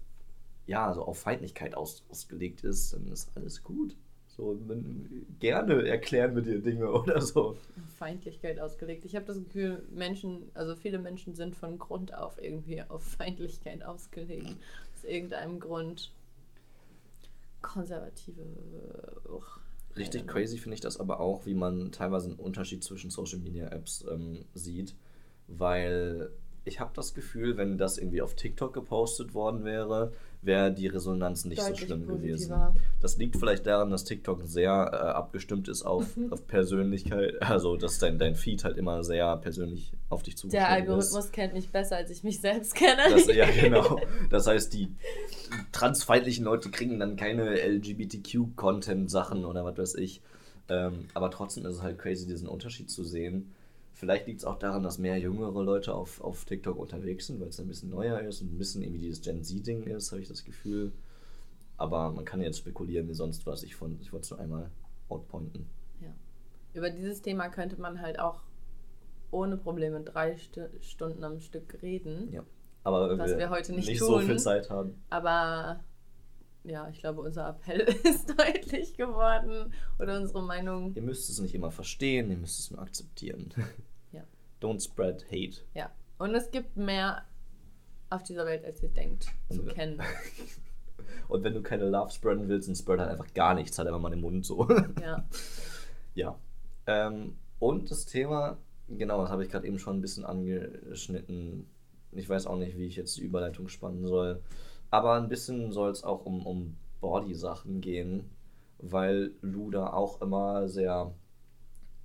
[SPEAKER 1] ja so auf Feindlichkeit aus, ausgelegt ist, dann ist alles gut. So, wenn, gerne erklären wir dir Dinge oder so.
[SPEAKER 2] Feindlichkeit ausgelegt. Ich habe das Gefühl, Menschen, also viele Menschen sind von Grund auf irgendwie auf Feindlichkeit ausgelegt. Aus irgendeinem Grund. Konservative. uch,
[SPEAKER 1] Richtig
[SPEAKER 2] keine
[SPEAKER 1] crazy finde ich das aber auch, wie man teilweise einen Unterschied zwischen Social Media Apps ähm, sieht, weil ich habe das Gefühl, wenn das irgendwie auf TikTok gepostet worden wäre, wäre die Resonanz nicht
[SPEAKER 2] Deutlich
[SPEAKER 1] so schlimm gewesen.
[SPEAKER 2] positiver.
[SPEAKER 1] Das liegt vielleicht daran, dass TikTok sehr äh, abgestimmt ist auf, auf Persönlichkeit, also dass dein, dein Feed halt immer sehr persönlich auf dich
[SPEAKER 2] Der
[SPEAKER 1] zugeschnitten ist.
[SPEAKER 2] Algorithmus kennt mich besser, als ich mich selbst kenne.
[SPEAKER 1] Das, ja, genau. Das heißt, die transfeindlichen Leute kriegen dann keine LGBTQ-Content-Sachen oder was weiß ich. Ähm, aber trotzdem ist es halt crazy, diesen Unterschied zu sehen. Vielleicht liegt es auch daran, dass mehr jüngere Leute auf, auf TikTok unterwegs sind, weil es ein bisschen neuer ist und ein bisschen irgendwie dieses Gen Z-Ding ist, habe ich das Gefühl. Aber man kann jetzt spekulieren wie sonst was. Ich, ich wollte es nur einmal outpointen.
[SPEAKER 2] Ja. Über dieses Thema könnte man halt auch ohne Probleme drei Stu Stunden am Stück reden.
[SPEAKER 1] Ja. Aber
[SPEAKER 2] Was wir heute nicht
[SPEAKER 1] so
[SPEAKER 2] tun.
[SPEAKER 1] viel Zeit haben.
[SPEAKER 2] Aber ja, ich glaube, unser Appell ist deutlich geworden. Oder unsere Meinung.
[SPEAKER 1] Ihr müsst es nicht immer verstehen, ihr müsst es nur akzeptieren. Don't spread hate.
[SPEAKER 2] Ja. Und es gibt mehr auf dieser Welt, als ihr denkt, zu
[SPEAKER 1] Und-
[SPEAKER 2] kennen.
[SPEAKER 1] Und wenn du keine Love spreaden willst, dann spread halt einfach gar nichts, halt einfach mal den Mund so.
[SPEAKER 2] Ja.
[SPEAKER 1] ja. Ähm, und das Thema, genau, das habe ich gerade eben schon ein bisschen angeschnitten. Ich weiß auch nicht, wie ich jetzt die Überleitung spannen soll. Aber ein bisschen soll es auch um, um Body-Sachen gehen, weil Lu da auch immer sehr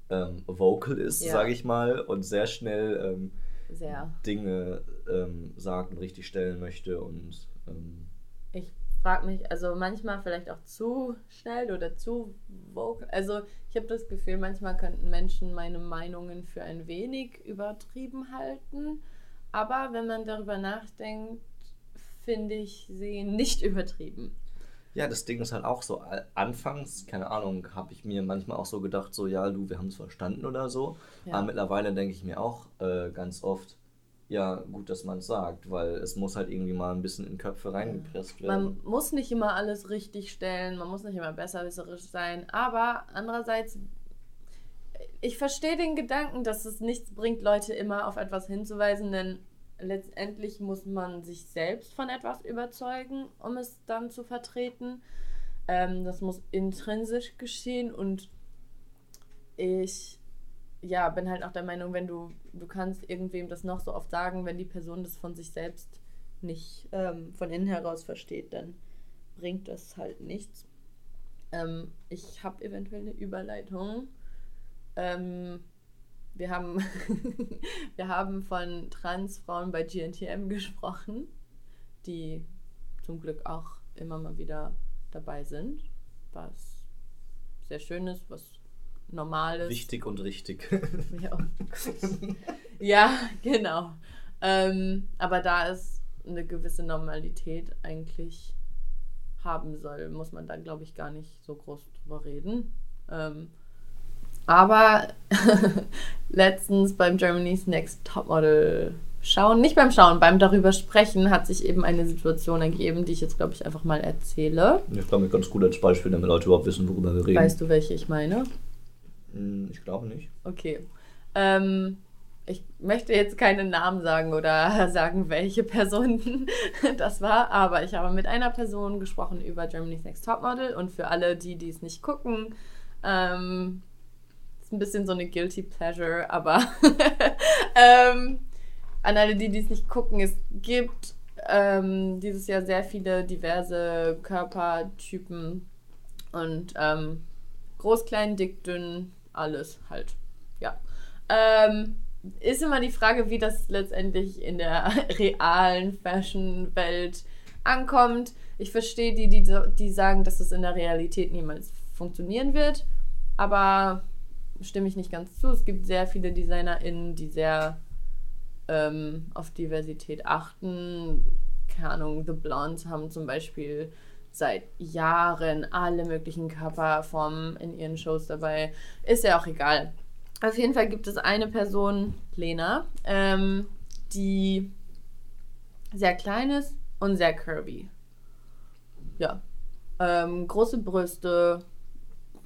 [SPEAKER 1] ähm, vocal ist,
[SPEAKER 2] Ja.
[SPEAKER 1] sage ich mal, und sehr schnell ähm,
[SPEAKER 2] Sehr.
[SPEAKER 1] Dinge ähm, sagt und richtig stellen möchte und ähm,
[SPEAKER 2] Ich frage mich, also manchmal vielleicht auch zu schnell oder zu vocal. Also ich habe das Gefühl, manchmal könnten Menschen meine Meinungen für ein wenig übertrieben halten. Aber wenn man darüber nachdenkt, finde ich sie nicht übertrieben.
[SPEAKER 1] Ja, das Ding ist halt auch so, anfangs, keine Ahnung, habe ich mir manchmal auch so gedacht, so, ja, du, wir haben es verstanden oder so.
[SPEAKER 2] Ja.
[SPEAKER 1] Aber mittlerweile denke ich mir auch äh, ganz oft, ja, gut, dass man es sagt, weil es muss halt irgendwie mal ein bisschen in Köpfe reingepresst werden.
[SPEAKER 2] Man muss nicht immer alles richtig stellen, man muss nicht immer besserwisserisch sein, aber andererseits, ich verstehe den Gedanken, dass es nichts bringt, Leute immer auf etwas hinzuweisen, denn letztendlich muss man sich selbst von etwas überzeugen, um es dann zu vertreten. Ähm, das muss intrinsisch geschehen und ich ja, bin halt auch der Meinung, wenn du, du kannst irgendwem das noch so oft sagen, wenn die Person das von sich selbst nicht ähm, von innen heraus versteht, dann bringt das halt nichts. Ähm, ich habe eventuell eine Überleitung. Ähm, wir haben, wir haben von Transfrauen bei GNTM gesprochen, die zum Glück auch immer mal wieder dabei sind, was sehr schön ist, was normal ist.
[SPEAKER 1] Wichtig und richtig.
[SPEAKER 2] Ja, ja genau. Ähm, aber da es eine gewisse Normalität eigentlich haben soll, muss man da, glaube ich, gar nicht so groß drüber reden. Ähm, aber letztens beim Germany's Next Topmodel schauen, nicht beim Schauen, beim darüber sprechen, hat sich eben eine Situation ergeben, die ich jetzt, glaube ich, einfach mal erzähle.
[SPEAKER 1] ich glaube, mir ganz gut als Beispiel, damit Leute überhaupt wissen, worüber wir reden.
[SPEAKER 2] Weißt du, welche ich meine?
[SPEAKER 1] Hm, Ich glaube nicht.
[SPEAKER 2] Okay. Ähm, ich möchte jetzt keine Namen sagen oder sagen, welche Person das war, aber ich habe mit einer Person gesprochen über Germany's Next Topmodel und für alle, die die es nicht gucken, ähm, ist ein bisschen so eine guilty pleasure, aber ähm, an alle, die es nicht gucken, es gibt ähm, dieses Jahr sehr viele diverse Körpertypen und ähm, groß, klein, dick, dünn, alles halt. Ja. Ähm, ist immer die Frage, wie das letztendlich in der realen Fashion-Welt ankommt. Ich verstehe die, die, die sagen, dass es in der Realität niemals funktionieren wird, aber stimme ich nicht ganz zu. Es gibt sehr viele DesignerInnen, die sehr ähm, auf Diversität achten. Keine Ahnung, The Blondes haben zum Beispiel seit Jahren alle möglichen Körperformen in ihren Shows dabei. Ist ja auch egal. Auf jeden Fall gibt es eine Person, Lena, ähm, die sehr klein ist und sehr curvy. Ja. Ähm, große Brüste,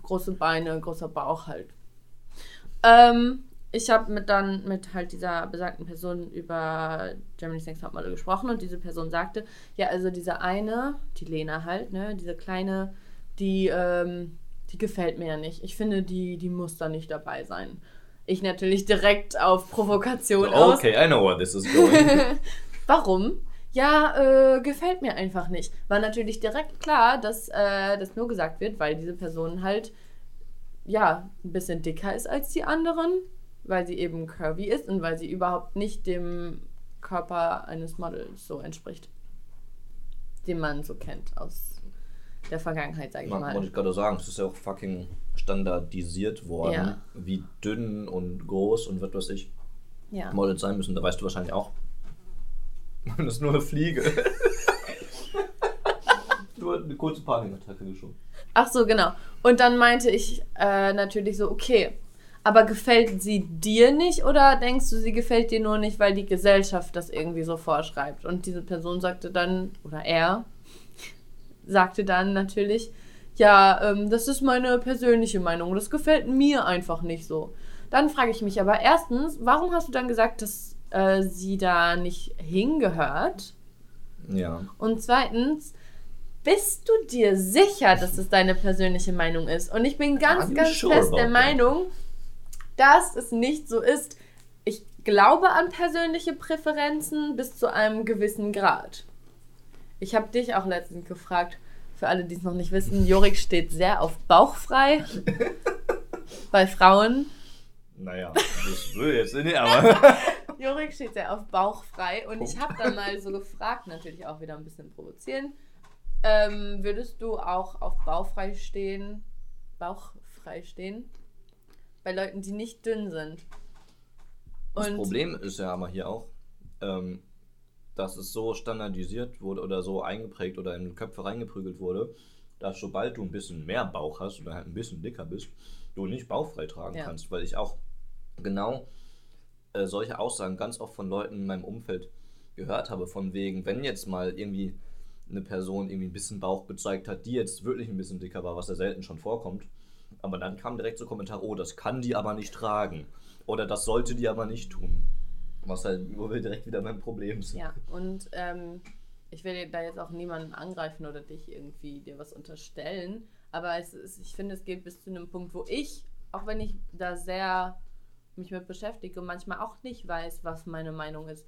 [SPEAKER 2] große Beine, großer Bauch halt. Ähm, ich habe mit dann mit halt dieser besagten Person über Germany's Next Topmodel gesprochen und diese Person sagte, ja, also diese eine, die Lena halt, ne, diese kleine, die, ähm, die gefällt mir ja nicht. Ich finde, die, die muss da nicht dabei sein. Ich natürlich direkt auf Provokation aus.
[SPEAKER 1] Okay, I know where this is going.
[SPEAKER 2] Warum? Ja, äh, gefällt mir einfach nicht. War natürlich direkt klar, dass äh, das nur gesagt wird, weil diese Person halt ja ein bisschen dicker ist als die anderen, weil sie eben curvy ist und weil sie überhaupt nicht dem Körper eines Models so entspricht, den man so kennt aus der Vergangenheit, sag ich
[SPEAKER 1] Man,
[SPEAKER 2] mal.
[SPEAKER 1] wollte ich gerade sagen, es ist ja auch fucking standardisiert worden,
[SPEAKER 2] Ja.
[SPEAKER 1] wie dünn und groß und was weiß ich
[SPEAKER 2] Ja.
[SPEAKER 1] Models sein müssen. Da weißt du wahrscheinlich auch. Das ist nur eine Fliege. nur eine kurze Panikattacke geschoben.
[SPEAKER 2] Ach so, genau. Und dann meinte ich äh, natürlich so, okay, aber gefällt sie dir nicht oder denkst du, sie gefällt dir nur nicht, weil die Gesellschaft das irgendwie so vorschreibt? Und diese Person sagte dann, oder er sagte dann natürlich, ja, ähm, das ist meine persönliche Meinung, das gefällt mir einfach nicht so. Dann frage ich mich aber erstens, warum hast du dann gesagt, dass äh, sie da nicht hingehört?
[SPEAKER 1] Ja.
[SPEAKER 2] Und zweitens, bist du dir sicher, dass es deine persönliche Meinung ist? Und ich bin ganz, ganz
[SPEAKER 1] sure
[SPEAKER 2] fest der? Meinung, dass es nicht so ist. Ich glaube an persönliche Präferenzen bis zu einem gewissen Grad. Ich habe dich auch letztens gefragt, für alle, die es noch nicht wissen, Jorik steht sehr auf bauchfrei bei Frauen.
[SPEAKER 1] Naja, das will jetzt nicht, aber.
[SPEAKER 2] Jorik steht sehr auf bauchfrei und ich habe dann mal so gefragt, natürlich auch wieder ein bisschen provozieren. Ähm, würdest du auch auf bauchfrei stehen, bauchfrei stehen, bei Leuten, die nicht dünn sind?
[SPEAKER 1] Das
[SPEAKER 2] Und
[SPEAKER 1] Problem ist ja aber hier auch, ähm, dass es so standardisiert wurde oder so eingeprägt oder in Köpfe reingeprügelt wurde, dass sobald du ein bisschen mehr Bauch hast oder halt ein bisschen dicker bist, du nicht bauchfrei tragen
[SPEAKER 2] Ja.
[SPEAKER 1] kannst. Weil ich auch genau äh, solche Aussagen ganz oft von Leuten in meinem Umfeld gehört habe, von wegen, wenn jetzt mal irgendwie eine Person irgendwie ein bisschen Bauch gezeigt hat, die jetzt wirklich ein bisschen dicker war, was ja selten schon vorkommt, aber dann kam direkt so Kommentar, oh, das kann die aber nicht tragen. Oder das sollte die aber nicht tun. Was halt, wo wir direkt wieder beim Problem sind.
[SPEAKER 2] ja, und ähm, ich will da jetzt auch niemanden angreifen oder dich irgendwie dir was unterstellen, aber es ist, ich finde, es geht bis zu einem Punkt, wo ich, auch wenn ich da sehr mich mit beschäftige, manchmal auch nicht weiß, was meine Meinung ist.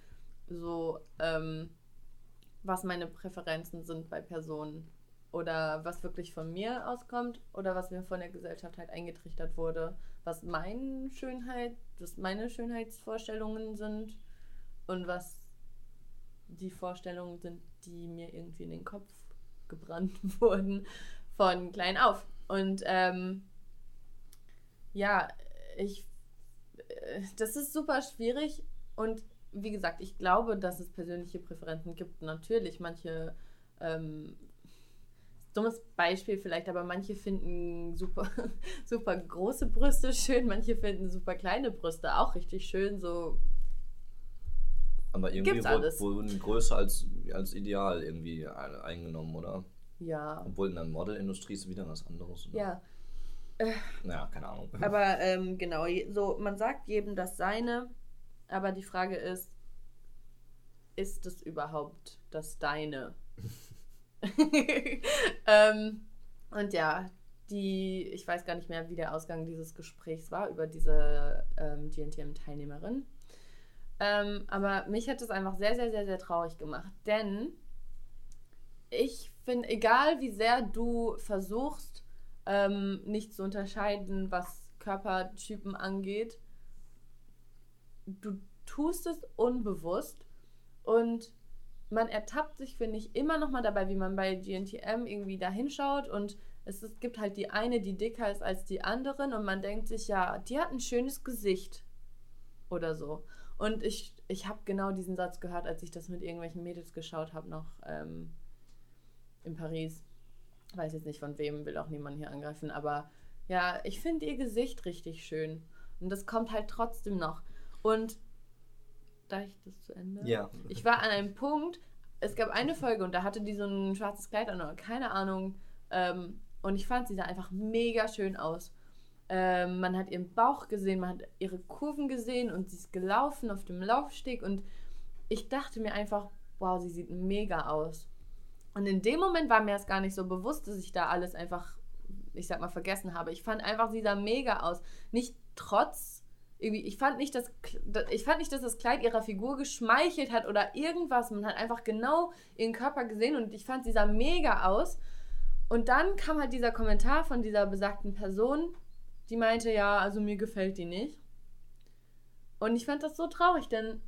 [SPEAKER 2] So, ähm, was meine Präferenzen sind bei Personen. Oder was wirklich von mir auskommt oder was mir von der Gesellschaft halt eingetrichtert wurde. Was mein Schönheit, was meine Schönheitsvorstellungen sind und was die Vorstellungen sind, die mir irgendwie in den Kopf gebrannt wurden von klein auf. Und ähm, ja, ich äh, das ist super schwierig und wie gesagt, ich glaube, dass es persönliche Präferenzen gibt. Natürlich, manche, ähm, dummes Beispiel vielleicht, aber manche finden super, super große Brüste schön, manche finden super kleine Brüste auch richtig schön. So,
[SPEAKER 1] Aber irgendwie wurden Größe als, als Ideal irgendwie ein- eingenommen, oder?
[SPEAKER 2] ja.
[SPEAKER 1] Obwohl in der Modelindustrie ist wieder was anderes. Oder?
[SPEAKER 2] Ja,
[SPEAKER 1] Naja, keine Ahnung.
[SPEAKER 2] aber ähm, genau, so, man sagt jedem das Seine, aber die Frage ist, ist es überhaupt das Deine? ähm, und ja, die, ich weiß gar nicht mehr, wie der Ausgang dieses Gesprächs war über diese ähm, GNTM-Teilnehmerin. Ähm, aber mich hat es einfach sehr, sehr, sehr, sehr traurig gemacht, denn ich finde, egal wie sehr du versuchst, ähm, nicht zu unterscheiden, was Körpertypen angeht, du tust es unbewusst und man ertappt sich, finde ich, immer noch mal dabei, wie man bei GNTM irgendwie da hinschaut und es, es gibt halt die eine, die dicker ist als die anderen und man denkt sich, ja, die hat ein schönes Gesicht oder so. Und ich, ich habe genau diesen Satz gehört, als ich das mit irgendwelchen Mädels geschaut habe, noch ähm, in Paris. Weiß jetzt nicht von wem, will auch niemand hier angreifen, aber ja, ich finde ihr Gesicht richtig schön. Und das kommt halt trotzdem noch. Und darf ich das zu Ende?
[SPEAKER 1] Ja.
[SPEAKER 2] Ich war an einem Punkt, es gab eine Folge und da hatte die so ein schwarzes Kleid an oder keine Ahnung. Ähm, und ich fand sie sah einfach mega schön aus. Ähm, man hat ihren Bauch gesehen, man hat ihre Kurven gesehen und sie ist gelaufen auf dem Laufsteg und ich dachte mir einfach, wow, sie sieht mega aus. Und in dem Moment war mir das gar nicht so bewusst, dass ich da alles einfach, ich sag mal, vergessen habe. Ich fand einfach, sie sah mega aus. Nicht trotz, irgendwie, ich fand nicht, dass, ich fand nicht, dass das Kleid ihrer Figur geschmeichelt hat oder irgendwas. Man hat einfach genau ihren Körper gesehen und ich fand, sie sah mega aus. Und dann kam halt dieser Kommentar von dieser besagten Person, die meinte, ja, also mir gefällt die nicht. Und ich fand das so traurig, denn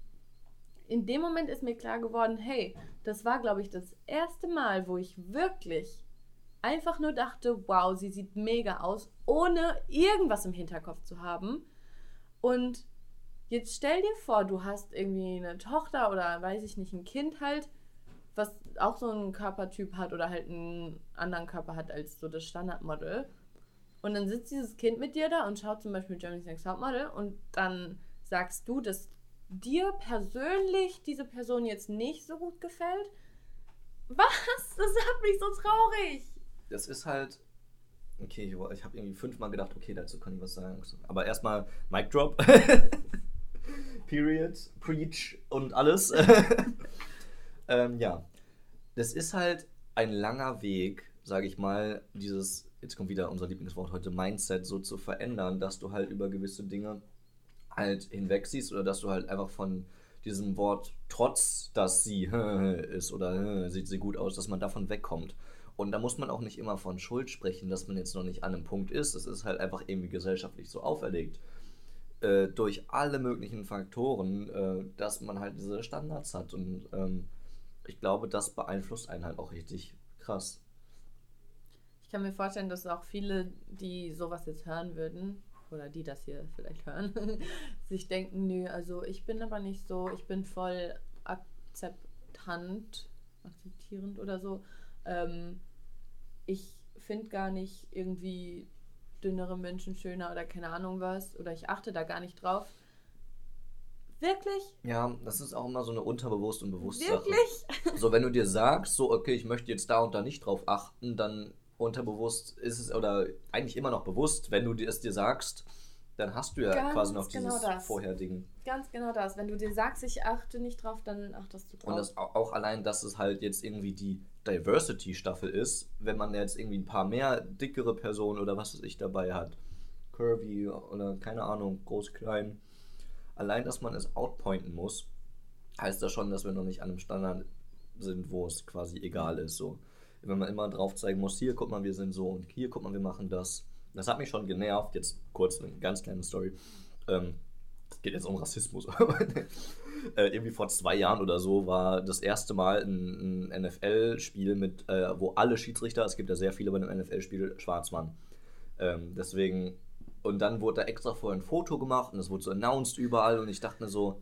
[SPEAKER 2] in dem Moment ist mir klar geworden, hey, das war, glaube ich, das erste Mal, wo ich wirklich einfach nur dachte, wow, sie sieht mega aus, ohne irgendwas im Hinterkopf zu haben. Und jetzt stell dir vor, du hast irgendwie eine Tochter oder weiß ich nicht, ein Kind halt, was auch so einen Körpertyp hat oder halt einen anderen Körper hat als so das Standardmodel. Und dann sitzt dieses Kind mit dir da und schaut zum Beispiel Germany's Next Topmodel und dann sagst du, dass dir persönlich diese Person jetzt nicht so gut gefällt. Was? Das hat mich so traurig.
[SPEAKER 1] Das ist halt. Okay, ich, ich habe irgendwie fünfmal gedacht, okay, dazu kann ich was sagen. Aber erstmal Mic Drop. Period, Preach und alles. ähm, ja. Das ist halt ein langer Weg, sage ich mal, dieses, jetzt kommt wieder unser Lieblingswort heute, Mindset so zu verändern, dass du halt über gewisse Dinge halt hinweg siehst oder dass du halt einfach von diesem Wort trotz, dass sie ist oder sieht sie gut aus, dass man davon wegkommt. Und da muss man auch nicht immer von Schuld sprechen, dass man jetzt noch nicht an einem Punkt ist. Es ist halt einfach irgendwie gesellschaftlich so auferlegt. Äh, durch alle möglichen Faktoren, äh, dass man halt diese Standards hat. Und ähm, ich glaube, das beeinflusst einen halt auch richtig krass.
[SPEAKER 2] Ich kann mir vorstellen, dass auch viele, die sowas jetzt hören würden, oder die das hier vielleicht hören, sich denken, nö, also ich bin aber nicht so, ich bin voll akzeptant, akzeptierend oder so. Ähm, ich finde gar nicht irgendwie dünnere Menschen schöner oder keine Ahnung was, oder ich achte da gar nicht drauf. Wirklich?
[SPEAKER 1] Ja, das ist auch immer so eine unterbewusst und bewusst
[SPEAKER 2] Wirklich?
[SPEAKER 1] Sache. So, wenn du dir sagst, so, okay, ich möchte jetzt da und da nicht drauf achten, dann unterbewusst ist es, oder eigentlich immer noch bewusst, wenn du es dir sagst, dann hast du ja
[SPEAKER 2] Ganz
[SPEAKER 1] quasi noch
[SPEAKER 2] genau
[SPEAKER 1] dieses
[SPEAKER 2] das.
[SPEAKER 1] Vorher-Ding.
[SPEAKER 2] Ganz genau das. Wenn du dir sagst, ich achte nicht drauf, dann achtest du drauf.
[SPEAKER 1] Und das au- auch allein, dass es halt jetzt irgendwie die Diversity-Staffel ist, wenn man jetzt irgendwie ein paar mehr dickere Personen oder was weiß ich dabei hat, curvy oder keine Ahnung, groß, klein, allein, dass man es outpointen muss, heißt das schon, dass wir noch nicht an einem Standard sind, wo es quasi egal ist. So. Wenn man immer drauf zeigen muss, hier guck mal, wir sind so und hier guck mal, wir machen das. Das hat mich schon genervt. Jetzt kurz eine ganz kleine Story. Ähm, es geht jetzt um Rassismus. äh, irgendwie vor zwei Jahren oder so war das erste Mal ein, ein NFL-Spiel mit, äh, wo alle Schiedsrichter, es gibt ja sehr viele bei einem NFL-Spiel, schwarz waren. Ähm, deswegen, und dann wurde da extra vorher ein Foto gemacht und es wurde so announced überall und ich dachte mir so,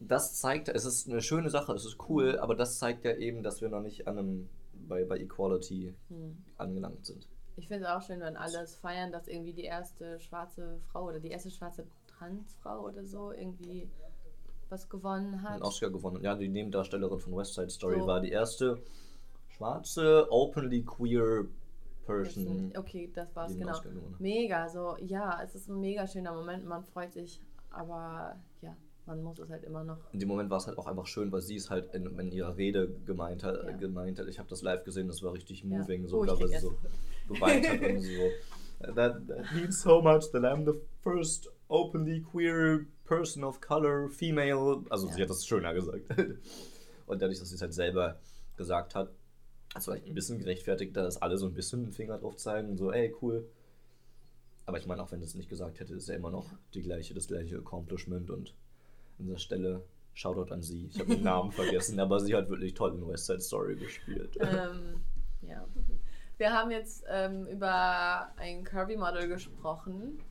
[SPEAKER 1] das zeigt, es ist eine schöne Sache, es ist cool, aber das zeigt ja eben, dass wir noch nicht an einem, bei, bei Equality
[SPEAKER 2] Hm.
[SPEAKER 1] angelangt sind.
[SPEAKER 2] Ich finde es auch schön, wenn alle es feiern, dass irgendwie die erste schwarze Frau oder die erste schwarze Transfrau oder so irgendwie was gewonnen hat.
[SPEAKER 1] einen Oscar gewonnen. Ja, die Nebendarstellerin von West Side Story
[SPEAKER 2] So.
[SPEAKER 1] war die erste schwarze, openly queer Person.
[SPEAKER 2] Okay, das war's,
[SPEAKER 1] die den
[SPEAKER 2] genau. Mega, so, ja, es ist ein mega schöner Moment, man freut sich, aber ja, man muss es halt immer noch.
[SPEAKER 1] In dem Moment war es halt auch einfach schön, weil sie es halt in, in ihrer Rede gemeint hat.
[SPEAKER 2] Ja.
[SPEAKER 1] gemeint hat. Ich habe das live gesehen, das war richtig
[SPEAKER 2] Ja.
[SPEAKER 1] moving,
[SPEAKER 2] Oh,
[SPEAKER 1] sogar
[SPEAKER 2] ich
[SPEAKER 1] sie so geweint hat und so. That, that means so much that I'm the first openly queer person of color, female. Also sie
[SPEAKER 2] Ja.
[SPEAKER 1] hat das schöner gesagt. Und dadurch, dass sie es halt selber gesagt hat, das war vielleicht ein bisschen gerechtfertigt, dass alle so ein bisschen den Finger drauf zeigen und so, ey, cool. Aber ich meine, auch wenn es nicht gesagt hätte, ist ja immer noch die gleiche, das gleiche Accomplishment und an dieser Stelle Shoutout an sie. Ich habe den Namen vergessen, aber sie hat wirklich toll in West Side Story gespielt.
[SPEAKER 2] ähm, ja. Wir haben jetzt ähm, über ein Curvy-Model gesprochen.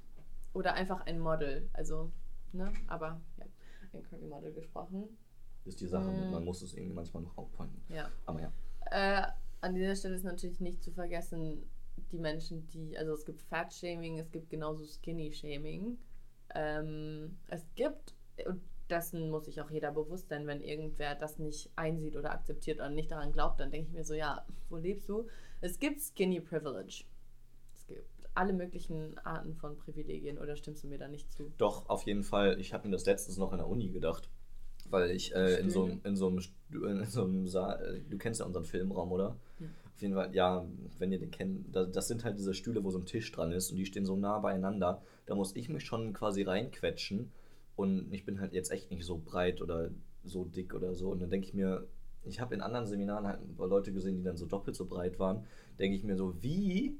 [SPEAKER 2] Oder einfach ein Model. Also, ne? Aber ja, ein Curvy-Model gesprochen.
[SPEAKER 1] ist die Sache,
[SPEAKER 2] Mm.
[SPEAKER 1] man muss es irgendwie manchmal noch outpointen.
[SPEAKER 2] Ja.
[SPEAKER 1] Aber ja.
[SPEAKER 2] Äh, an dieser Stelle ist natürlich nicht zu vergessen, die Menschen, die, also es gibt Fat-Shaming, es gibt genauso Skinny-Shaming. Ähm, es gibt, und dessen muss sich auch jeder bewusst sein, wenn irgendwer das nicht einsieht oder akzeptiert oder nicht daran glaubt, dann denke ich mir so, ja, wo lebst du? Es gibt Skinny Privilege. Es gibt alle möglichen Arten von Privilegien oder stimmst du mir da nicht zu?
[SPEAKER 1] Doch, auf jeden Fall. Ich habe mir das letztens noch in der Uni gedacht. Weil ich äh, in, so, einem- in, so einem, Stu- in so einem Saal, du kennst ja unseren Filmraum, oder?
[SPEAKER 2] Ja.
[SPEAKER 1] Auf jeden Fall, ja, wenn ihr den kennt, da, das sind halt diese Stühle, wo so ein Tisch dran ist und die stehen so nah beieinander. Da muss ich mich schon quasi reinquetschen und ich bin halt jetzt echt nicht so breit oder so dick oder so. Und dann denke ich mir, ich habe in anderen Seminaren halt Leute gesehen, die dann so doppelt so breit waren. Denke ich mir so, wie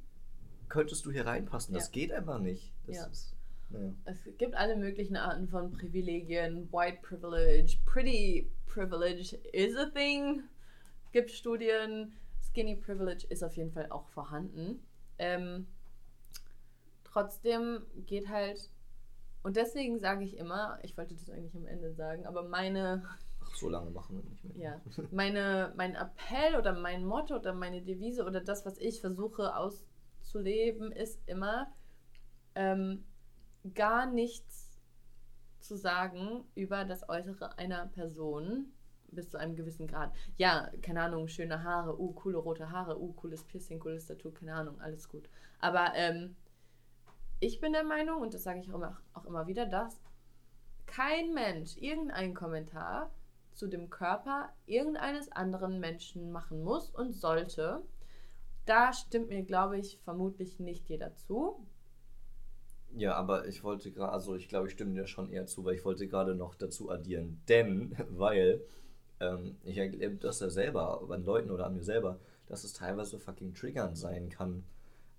[SPEAKER 1] könntest du hier reinpassen? Das
[SPEAKER 2] Ja.
[SPEAKER 1] geht einfach nicht. Das
[SPEAKER 2] Ja.
[SPEAKER 1] ist, naja.
[SPEAKER 2] Es gibt alle möglichen Arten von Privilegien. White Privilege, Pretty Privilege is a thing. Gibt Studien. Skinny Privilege ist auf jeden Fall auch vorhanden. Ähm, trotzdem geht halt. Und deswegen sage ich immer, ich wollte das eigentlich am Ende sagen, aber meine,
[SPEAKER 1] so lange machen wir nicht mehr.
[SPEAKER 2] ja, meine, mein Appell oder mein Motto oder meine Devise oder das, was ich versuche auszuleben, ist immer, ähm, gar nichts zu sagen über das Äußere einer Person bis zu einem gewissen Grad. Ja, keine Ahnung, schöne Haare, uh, coole rote Haare, uh, cooles Piercing, cooles Tattoo, keine Ahnung, alles gut. Aber ähm, ich bin der Meinung, und das sage ich auch immer, auch immer wieder, dass kein Mensch irgendeinen Kommentar zu dem Körper irgendeines anderen Menschen machen muss und sollte. Da stimmt mir, glaube ich, vermutlich nicht jeder zu.
[SPEAKER 1] Ja, aber ich wollte gerade, also ich glaube, ich stimme dir schon eher zu, weil ich wollte gerade noch dazu addieren. Denn, weil ähm, ich erlebe das ja selber an Leuten oder an mir selber, dass es teilweise fucking triggernd sein kann.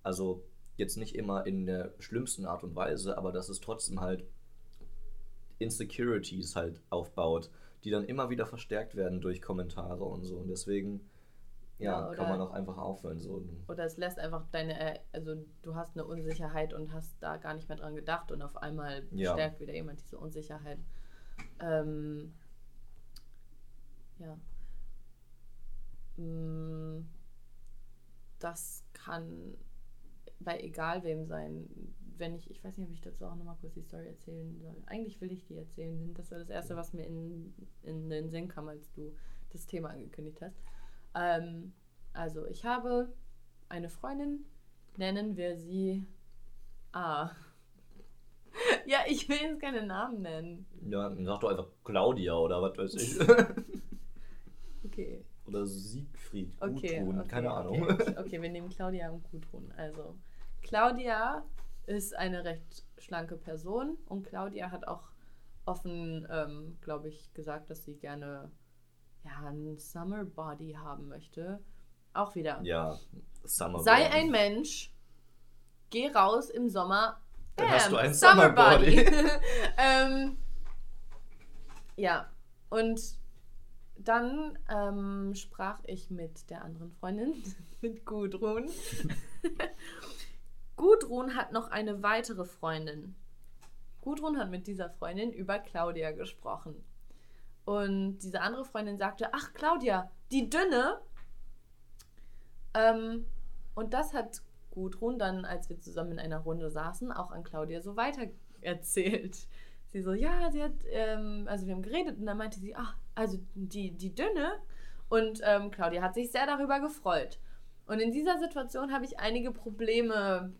[SPEAKER 1] Also jetzt nicht immer in der schlimmsten Art und Weise, aber dass es trotzdem halt Insecurities halt aufbaut, die dann immer wieder verstärkt werden durch Kommentare und so. Und deswegen, ja,
[SPEAKER 2] Ja,
[SPEAKER 1] kann man auch einfach aufhören. So.
[SPEAKER 2] Oder es lässt einfach deine, äh, also du hast eine Unsicherheit und hast da gar nicht mehr dran gedacht und auf einmal
[SPEAKER 1] Ja.
[SPEAKER 2] stärkt wieder jemand diese Unsicherheit. Ähm, ja. Mm, Das kann bei egal wem sein. Wenn ich, ich weiß nicht, ob ich dazu auch nochmal kurz die Story erzählen soll. Eigentlich will ich die erzählen, denn das war das Erste, was mir in, in den Sinn kam, als du das Thema angekündigt hast. Ähm, also, ich habe eine Freundin, nennen wir sie A. ja, ich will jetzt keine Namen nennen.
[SPEAKER 1] Ja, sag doch einfach Claudia oder was weiß ich.
[SPEAKER 2] Okay.
[SPEAKER 1] oder Siegfried,
[SPEAKER 2] Okay,
[SPEAKER 1] Gudrun,
[SPEAKER 2] okay,
[SPEAKER 1] keine Ahnung.
[SPEAKER 2] Okay, okay, wir nehmen Claudia und Gudrun. Also, Claudia ist eine recht schlanke Person und Claudia hat auch offen, ähm, glaube ich, gesagt, dass sie gerne ja, einen Summer Body haben möchte. Auch wieder.
[SPEAKER 1] Ja, Summer
[SPEAKER 2] Sei
[SPEAKER 1] Body.
[SPEAKER 2] ein Mensch, geh raus im Sommer.
[SPEAKER 1] Dann hast du
[SPEAKER 2] bam,
[SPEAKER 1] ein Summer Body.
[SPEAKER 2] ähm, ja, und dann ähm, sprach ich mit der anderen Freundin, mit Gudrun. Gudrun hat noch eine weitere Freundin. Gudrun hat mit dieser Freundin über Claudia gesprochen. Und diese andere Freundin sagte, ach Claudia, die dünne. Ähm, und das hat Gudrun dann, als wir zusammen in einer Runde saßen, auch an Claudia so weiter erzählt. Sie so, ja, sie hat, ähm, also wir haben geredet und dann meinte sie, ach, also die, die dünne. Und ähm, Claudia hat sich sehr darüber gefreut. Und in dieser Situation habe ich einige Probleme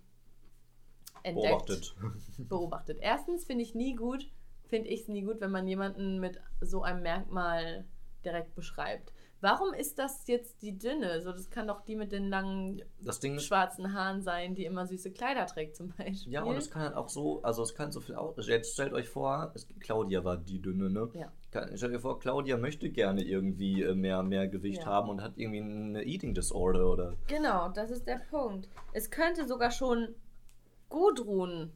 [SPEAKER 2] entdeckt
[SPEAKER 1] Beobachtet.
[SPEAKER 2] beobachtet. Erstens finde ich nie gut, finde ich es nie gut, wenn man jemanden mit so einem Merkmal direkt beschreibt. Warum ist das jetzt die dünne? So, das kann doch die mit den langen
[SPEAKER 1] Das Ding ist,
[SPEAKER 2] schwarzen Haaren sein, die immer süße Kleider trägt zum Beispiel.
[SPEAKER 1] ja, und es kann halt auch so, also es kann so viel aus. Jetzt stellt euch vor, es, Claudia war die dünne, ne?
[SPEAKER 2] Ja.
[SPEAKER 1] Kann, stellt euch vor, Claudia möchte gerne irgendwie äh, mehr, mehr Gewicht
[SPEAKER 2] Ja.
[SPEAKER 1] haben und hat irgendwie eine Eating Disorder oder.
[SPEAKER 2] Genau, das ist der Punkt. Es könnte sogar schon Gudrun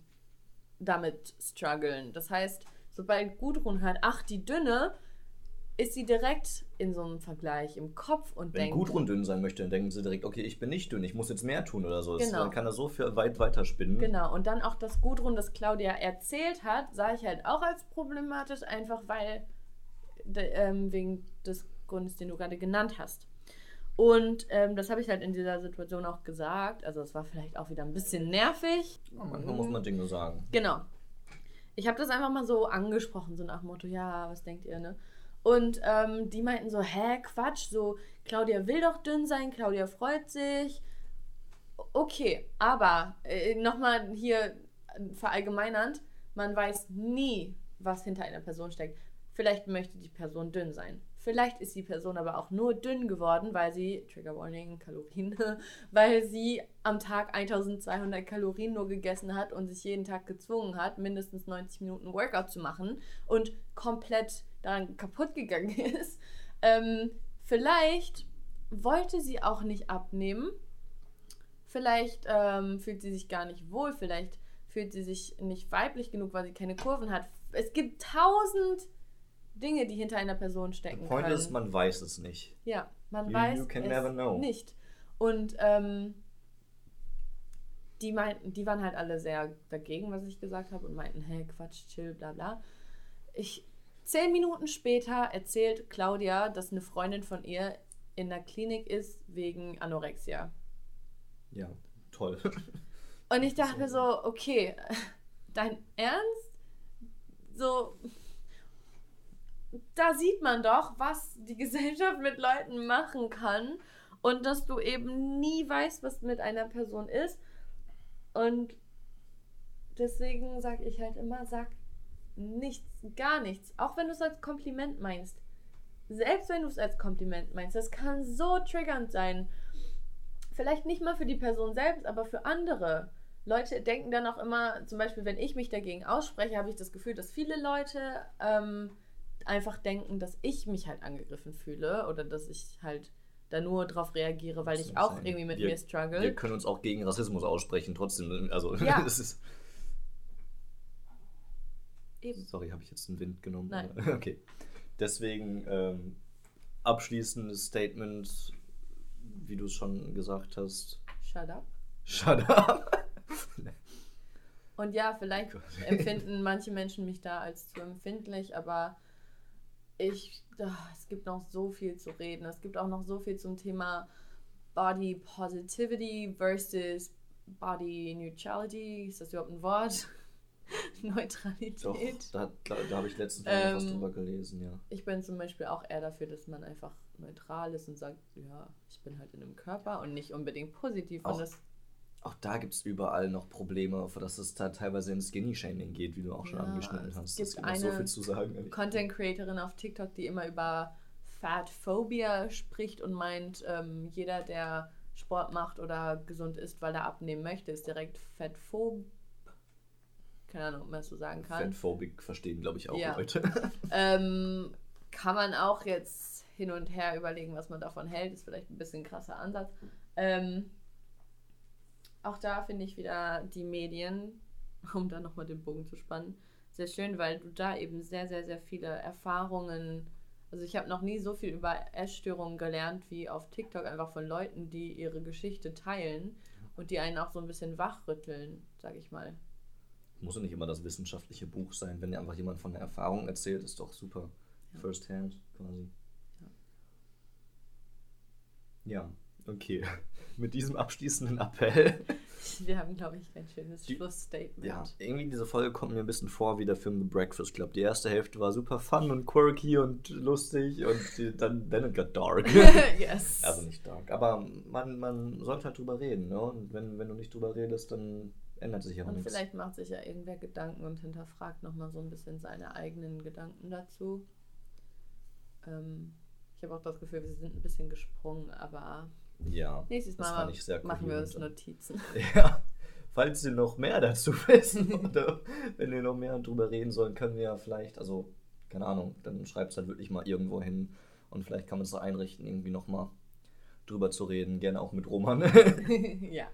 [SPEAKER 2] damit strugglen. Das heißt, sobald Gudrun hört, ach, die dünne, ist sie direkt in so einem Vergleich im Kopf und
[SPEAKER 1] Wenn
[SPEAKER 2] denkt.
[SPEAKER 1] Gudrun dünn sein möchte, dann denken sie direkt, okay, ich bin nicht dünn, ich muss jetzt mehr tun oder so. Das-
[SPEAKER 2] Genau.
[SPEAKER 1] Dann kann er so für weit weiter spinnen.
[SPEAKER 2] Genau, und dann auch, dass Gudrun das Claudia erzählt hat, sah ich halt auch als problematisch, einfach weil, de, ähm, wegen des Grundes, den du gerade genannt hast. Und ähm, das habe ich halt in dieser Situation auch gesagt. Also es war vielleicht auch wieder ein bisschen nervig.
[SPEAKER 1] Ja, manchmal muss man Dinge sagen.
[SPEAKER 2] Genau. Ich habe das einfach mal so angesprochen, so nach dem Motto, ja, was denkt ihr, ne? Und ähm, die meinten so, hä, Quatsch, so, Claudia will doch dünn sein, Claudia freut sich. Okay, aber äh, nochmal hier verallgemeinernd, man weiß nie, was hinter einer Person steckt. Vielleicht möchte die Person dünn sein. Vielleicht ist die Person aber auch nur dünn geworden, weil sie, Trigger Warning, Kalorien, weil sie am Tag 1200 Kalorien nur gegessen hat und sich jeden Tag gezwungen hat, mindestens 90 Minuten Workout zu machen und komplett daran kaputt gegangen ist. Ähm, vielleicht wollte sie auch nicht abnehmen. Vielleicht ähm, fühlt sie sich gar nicht wohl. Vielleicht fühlt sie sich nicht weiblich genug, weil sie keine Kurven hat. Es gibt tausend Dinge, die hinter einer Person stecken
[SPEAKER 1] Point
[SPEAKER 2] können.
[SPEAKER 1] ist, man weiß es nicht.
[SPEAKER 2] Ja, man
[SPEAKER 1] You-
[SPEAKER 2] weiß
[SPEAKER 1] you
[SPEAKER 2] es nicht. Und ähm, die meinten, die waren halt alle sehr dagegen, was ich gesagt habe und meinten, hey, Quatsch, chill, bla bla. Ich, zehn Minuten später erzählt Claudia, dass eine Freundin von ihr in der Klinik ist wegen Anorexia.
[SPEAKER 1] Ja, toll.
[SPEAKER 2] Und ich dachte mir so, okay, dein Ernst? So, da sieht man doch, was die Gesellschaft mit Leuten machen kann und dass du eben nie weißt, was mit einer Person ist. Und deswegen sage ich halt immer, sag nichts, gar nichts, auch wenn du es als Kompliment meinst. Selbst wenn du es als Kompliment meinst, das kann so triggernd sein. Vielleicht nicht mal für die Person selbst, aber für andere. Leute denken dann auch immer, zum Beispiel, wenn ich mich dagegen ausspreche, habe ich das Gefühl, dass viele Leute ähm, einfach denken, dass ich mich halt angegriffen fühle oder dass ich halt da nur drauf reagiere, weil ich auch irgendwie mit
[SPEAKER 1] wir,
[SPEAKER 2] mir struggle.
[SPEAKER 1] Wir können uns auch gegen Rassismus aussprechen, trotzdem. Also,
[SPEAKER 2] Ja.
[SPEAKER 1] das ist.
[SPEAKER 2] Eben.
[SPEAKER 1] Sorry, habe ich jetzt den Wind genommen?
[SPEAKER 2] Nein.
[SPEAKER 1] oder? Okay. Deswegen ähm, abschließendes Statement, wie du es schon gesagt hast.
[SPEAKER 2] Shut up.
[SPEAKER 1] Shut up.
[SPEAKER 2] Und ja, vielleicht empfinden manche Menschen mich da als zu empfindlich, aber ich, ah, es gibt noch so viel zu reden. Es gibt auch noch so viel zum Thema Body Positivity versus Body Neutrality. Ist das überhaupt ein Wort? Neutralität.
[SPEAKER 1] Doch, da, da, da habe ich letztens ähm, was drüber gelesen, ja.
[SPEAKER 2] Ich bin zum Beispiel auch eher dafür, dass man einfach neutral ist und sagt, ja, ich bin halt in einem Körper und nicht unbedingt positiv.
[SPEAKER 1] Auch
[SPEAKER 2] und das,
[SPEAKER 1] Auch da gibt es überall noch Probleme, für das es da teilweise in Skinny-Shaming geht, wie du auch schon
[SPEAKER 2] Ja,
[SPEAKER 1] angeschnitten
[SPEAKER 2] es
[SPEAKER 1] hast.
[SPEAKER 2] gibt
[SPEAKER 1] es gibt noch so
[SPEAKER 2] eine
[SPEAKER 1] viel zu sagen. ehrlich.
[SPEAKER 2] Content Creatorin auf TikTok, die immer über Fat Phobia spricht und meint, ähm, jeder, der Sport macht oder gesund ist, weil er abnehmen möchte, ist direkt fettphob. Keine Ahnung, ob man das so sagen kann.
[SPEAKER 1] Fatphobic verstehen, glaube ich, auch
[SPEAKER 2] Ja.
[SPEAKER 1] Leute.
[SPEAKER 2] Ähm, kann man auch jetzt hin und her überlegen, was man davon hält. Ist vielleicht ein bisschen ein krasser Ansatz. Ähm, auch da finde ich wieder die Medien, um da nochmal den Bogen zu spannen, sehr schön, weil du da eben sehr, sehr, sehr viele Erfahrungen. Also ich habe noch nie so viel über Essstörungen gelernt wie auf TikTok, einfach von Leuten, die ihre Geschichte teilen und die einen auch so ein bisschen wachrütteln, sage ich mal.
[SPEAKER 1] Muss ja nicht immer das wissenschaftliche Buch sein. Wenn dir einfach jemand von der Erfahrung erzählt, ist doch super. First hand quasi. Ja, okay. Mit diesem abschließenden Appell.
[SPEAKER 2] Wir haben, glaube ich, ein schönes
[SPEAKER 1] Die-
[SPEAKER 2] Schlussstatement.
[SPEAKER 1] Ja, irgendwie diese Folge kommt mir ein bisschen vor wie der Film The Breakfast Club. Die erste Hälfte war super fun und quirky und lustig und die, dann then it got dark.
[SPEAKER 2] yes.
[SPEAKER 1] also nicht dark. Aber man, man sollte halt drüber reden. Ne? Und wenn, wenn du nicht drüber redest, dann ändert sich ja auch
[SPEAKER 2] Und
[SPEAKER 1] nichts.
[SPEAKER 2] vielleicht macht sich ja irgendwer Gedanken und hinterfragt nochmal so ein bisschen seine eigenen Gedanken dazu. Ähm, ich habe auch das Gefühl, wir sind ein bisschen gesprungen, aber
[SPEAKER 1] Ja.
[SPEAKER 2] nächstes
[SPEAKER 1] das
[SPEAKER 2] Mal
[SPEAKER 1] fand ich sehr
[SPEAKER 2] machen wir uns. Notizen.
[SPEAKER 1] Ja, falls ihr noch mehr dazu wissen oder wenn wir noch mehr drüber reden sollen, können wir ja vielleicht, also keine Ahnung, dann schreibt es halt wirklich mal irgendwo hin und vielleicht kann man es so einrichten, irgendwie nochmal drüber zu reden, gerne auch mit Roman.
[SPEAKER 2] ja.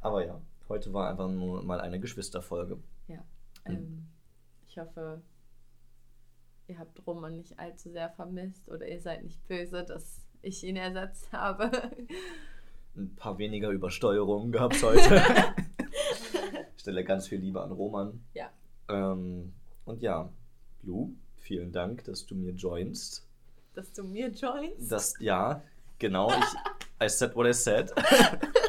[SPEAKER 1] Aber ja, heute war einfach nur mal eine Geschwisterfolge.
[SPEAKER 2] ja. Ähm, ich hoffe, ihr habt Roman nicht allzu sehr vermisst oder ihr seid nicht böse, dass ich ihn ersetzt habe.
[SPEAKER 1] Ein paar weniger Übersteuerungen gab es heute. ich stelle ganz viel Liebe an Roman.
[SPEAKER 2] Ja.
[SPEAKER 1] Ähm, und ja, Lu, vielen Dank, dass du mir joinst.
[SPEAKER 2] Dass du mir joinst.
[SPEAKER 1] Das, ja, genau. Ich, I said what I said.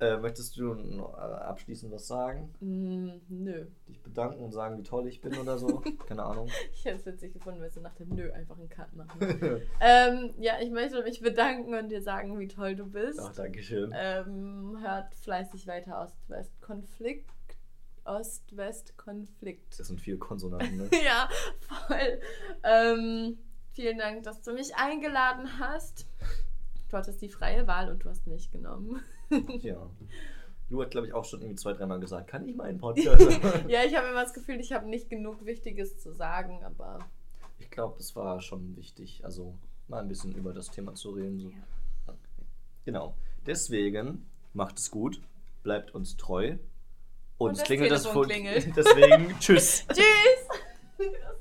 [SPEAKER 1] Äh, möchtest du noch, äh, abschließend was sagen?
[SPEAKER 2] Mm, nö.
[SPEAKER 1] Dich bedanken und sagen, wie toll ich bin oder so? Keine Ahnung.
[SPEAKER 2] Ich hätte es witzig gefunden, wenn du nach dem Nö einfach einen Cut machen. ähm, ja, ich möchte mich bedanken und dir sagen, wie toll du bist.
[SPEAKER 1] Ach, danke schön.
[SPEAKER 2] Ähm, hört fleißig weiter Ost-West-Konflikt. Ost-West-Konflikt.
[SPEAKER 1] Das sind vier Konsonanten, ne?
[SPEAKER 2] ja, voll. Ähm, vielen Dank, dass du mich eingeladen hast. Du hattest die freie Wahl und du hast mich genommen.
[SPEAKER 1] Ja. Lu hat, glaube ich, auch schon irgendwie zwei, dreimal gesagt, kann ich meinen Podcast?
[SPEAKER 2] ja, ich habe immer das Gefühl, ich habe nicht genug Wichtiges zu sagen, aber
[SPEAKER 1] ich glaube, es war schon wichtig, also mal ein bisschen über das Thema zu reden. So. Genau. Deswegen macht es gut, bleibt uns treu. Und,
[SPEAKER 2] Und
[SPEAKER 1] es
[SPEAKER 2] das
[SPEAKER 1] klingelt das
[SPEAKER 2] Telefon
[SPEAKER 1] Fo-
[SPEAKER 2] klingelt.
[SPEAKER 1] Deswegen, tschüss.
[SPEAKER 2] tschüss!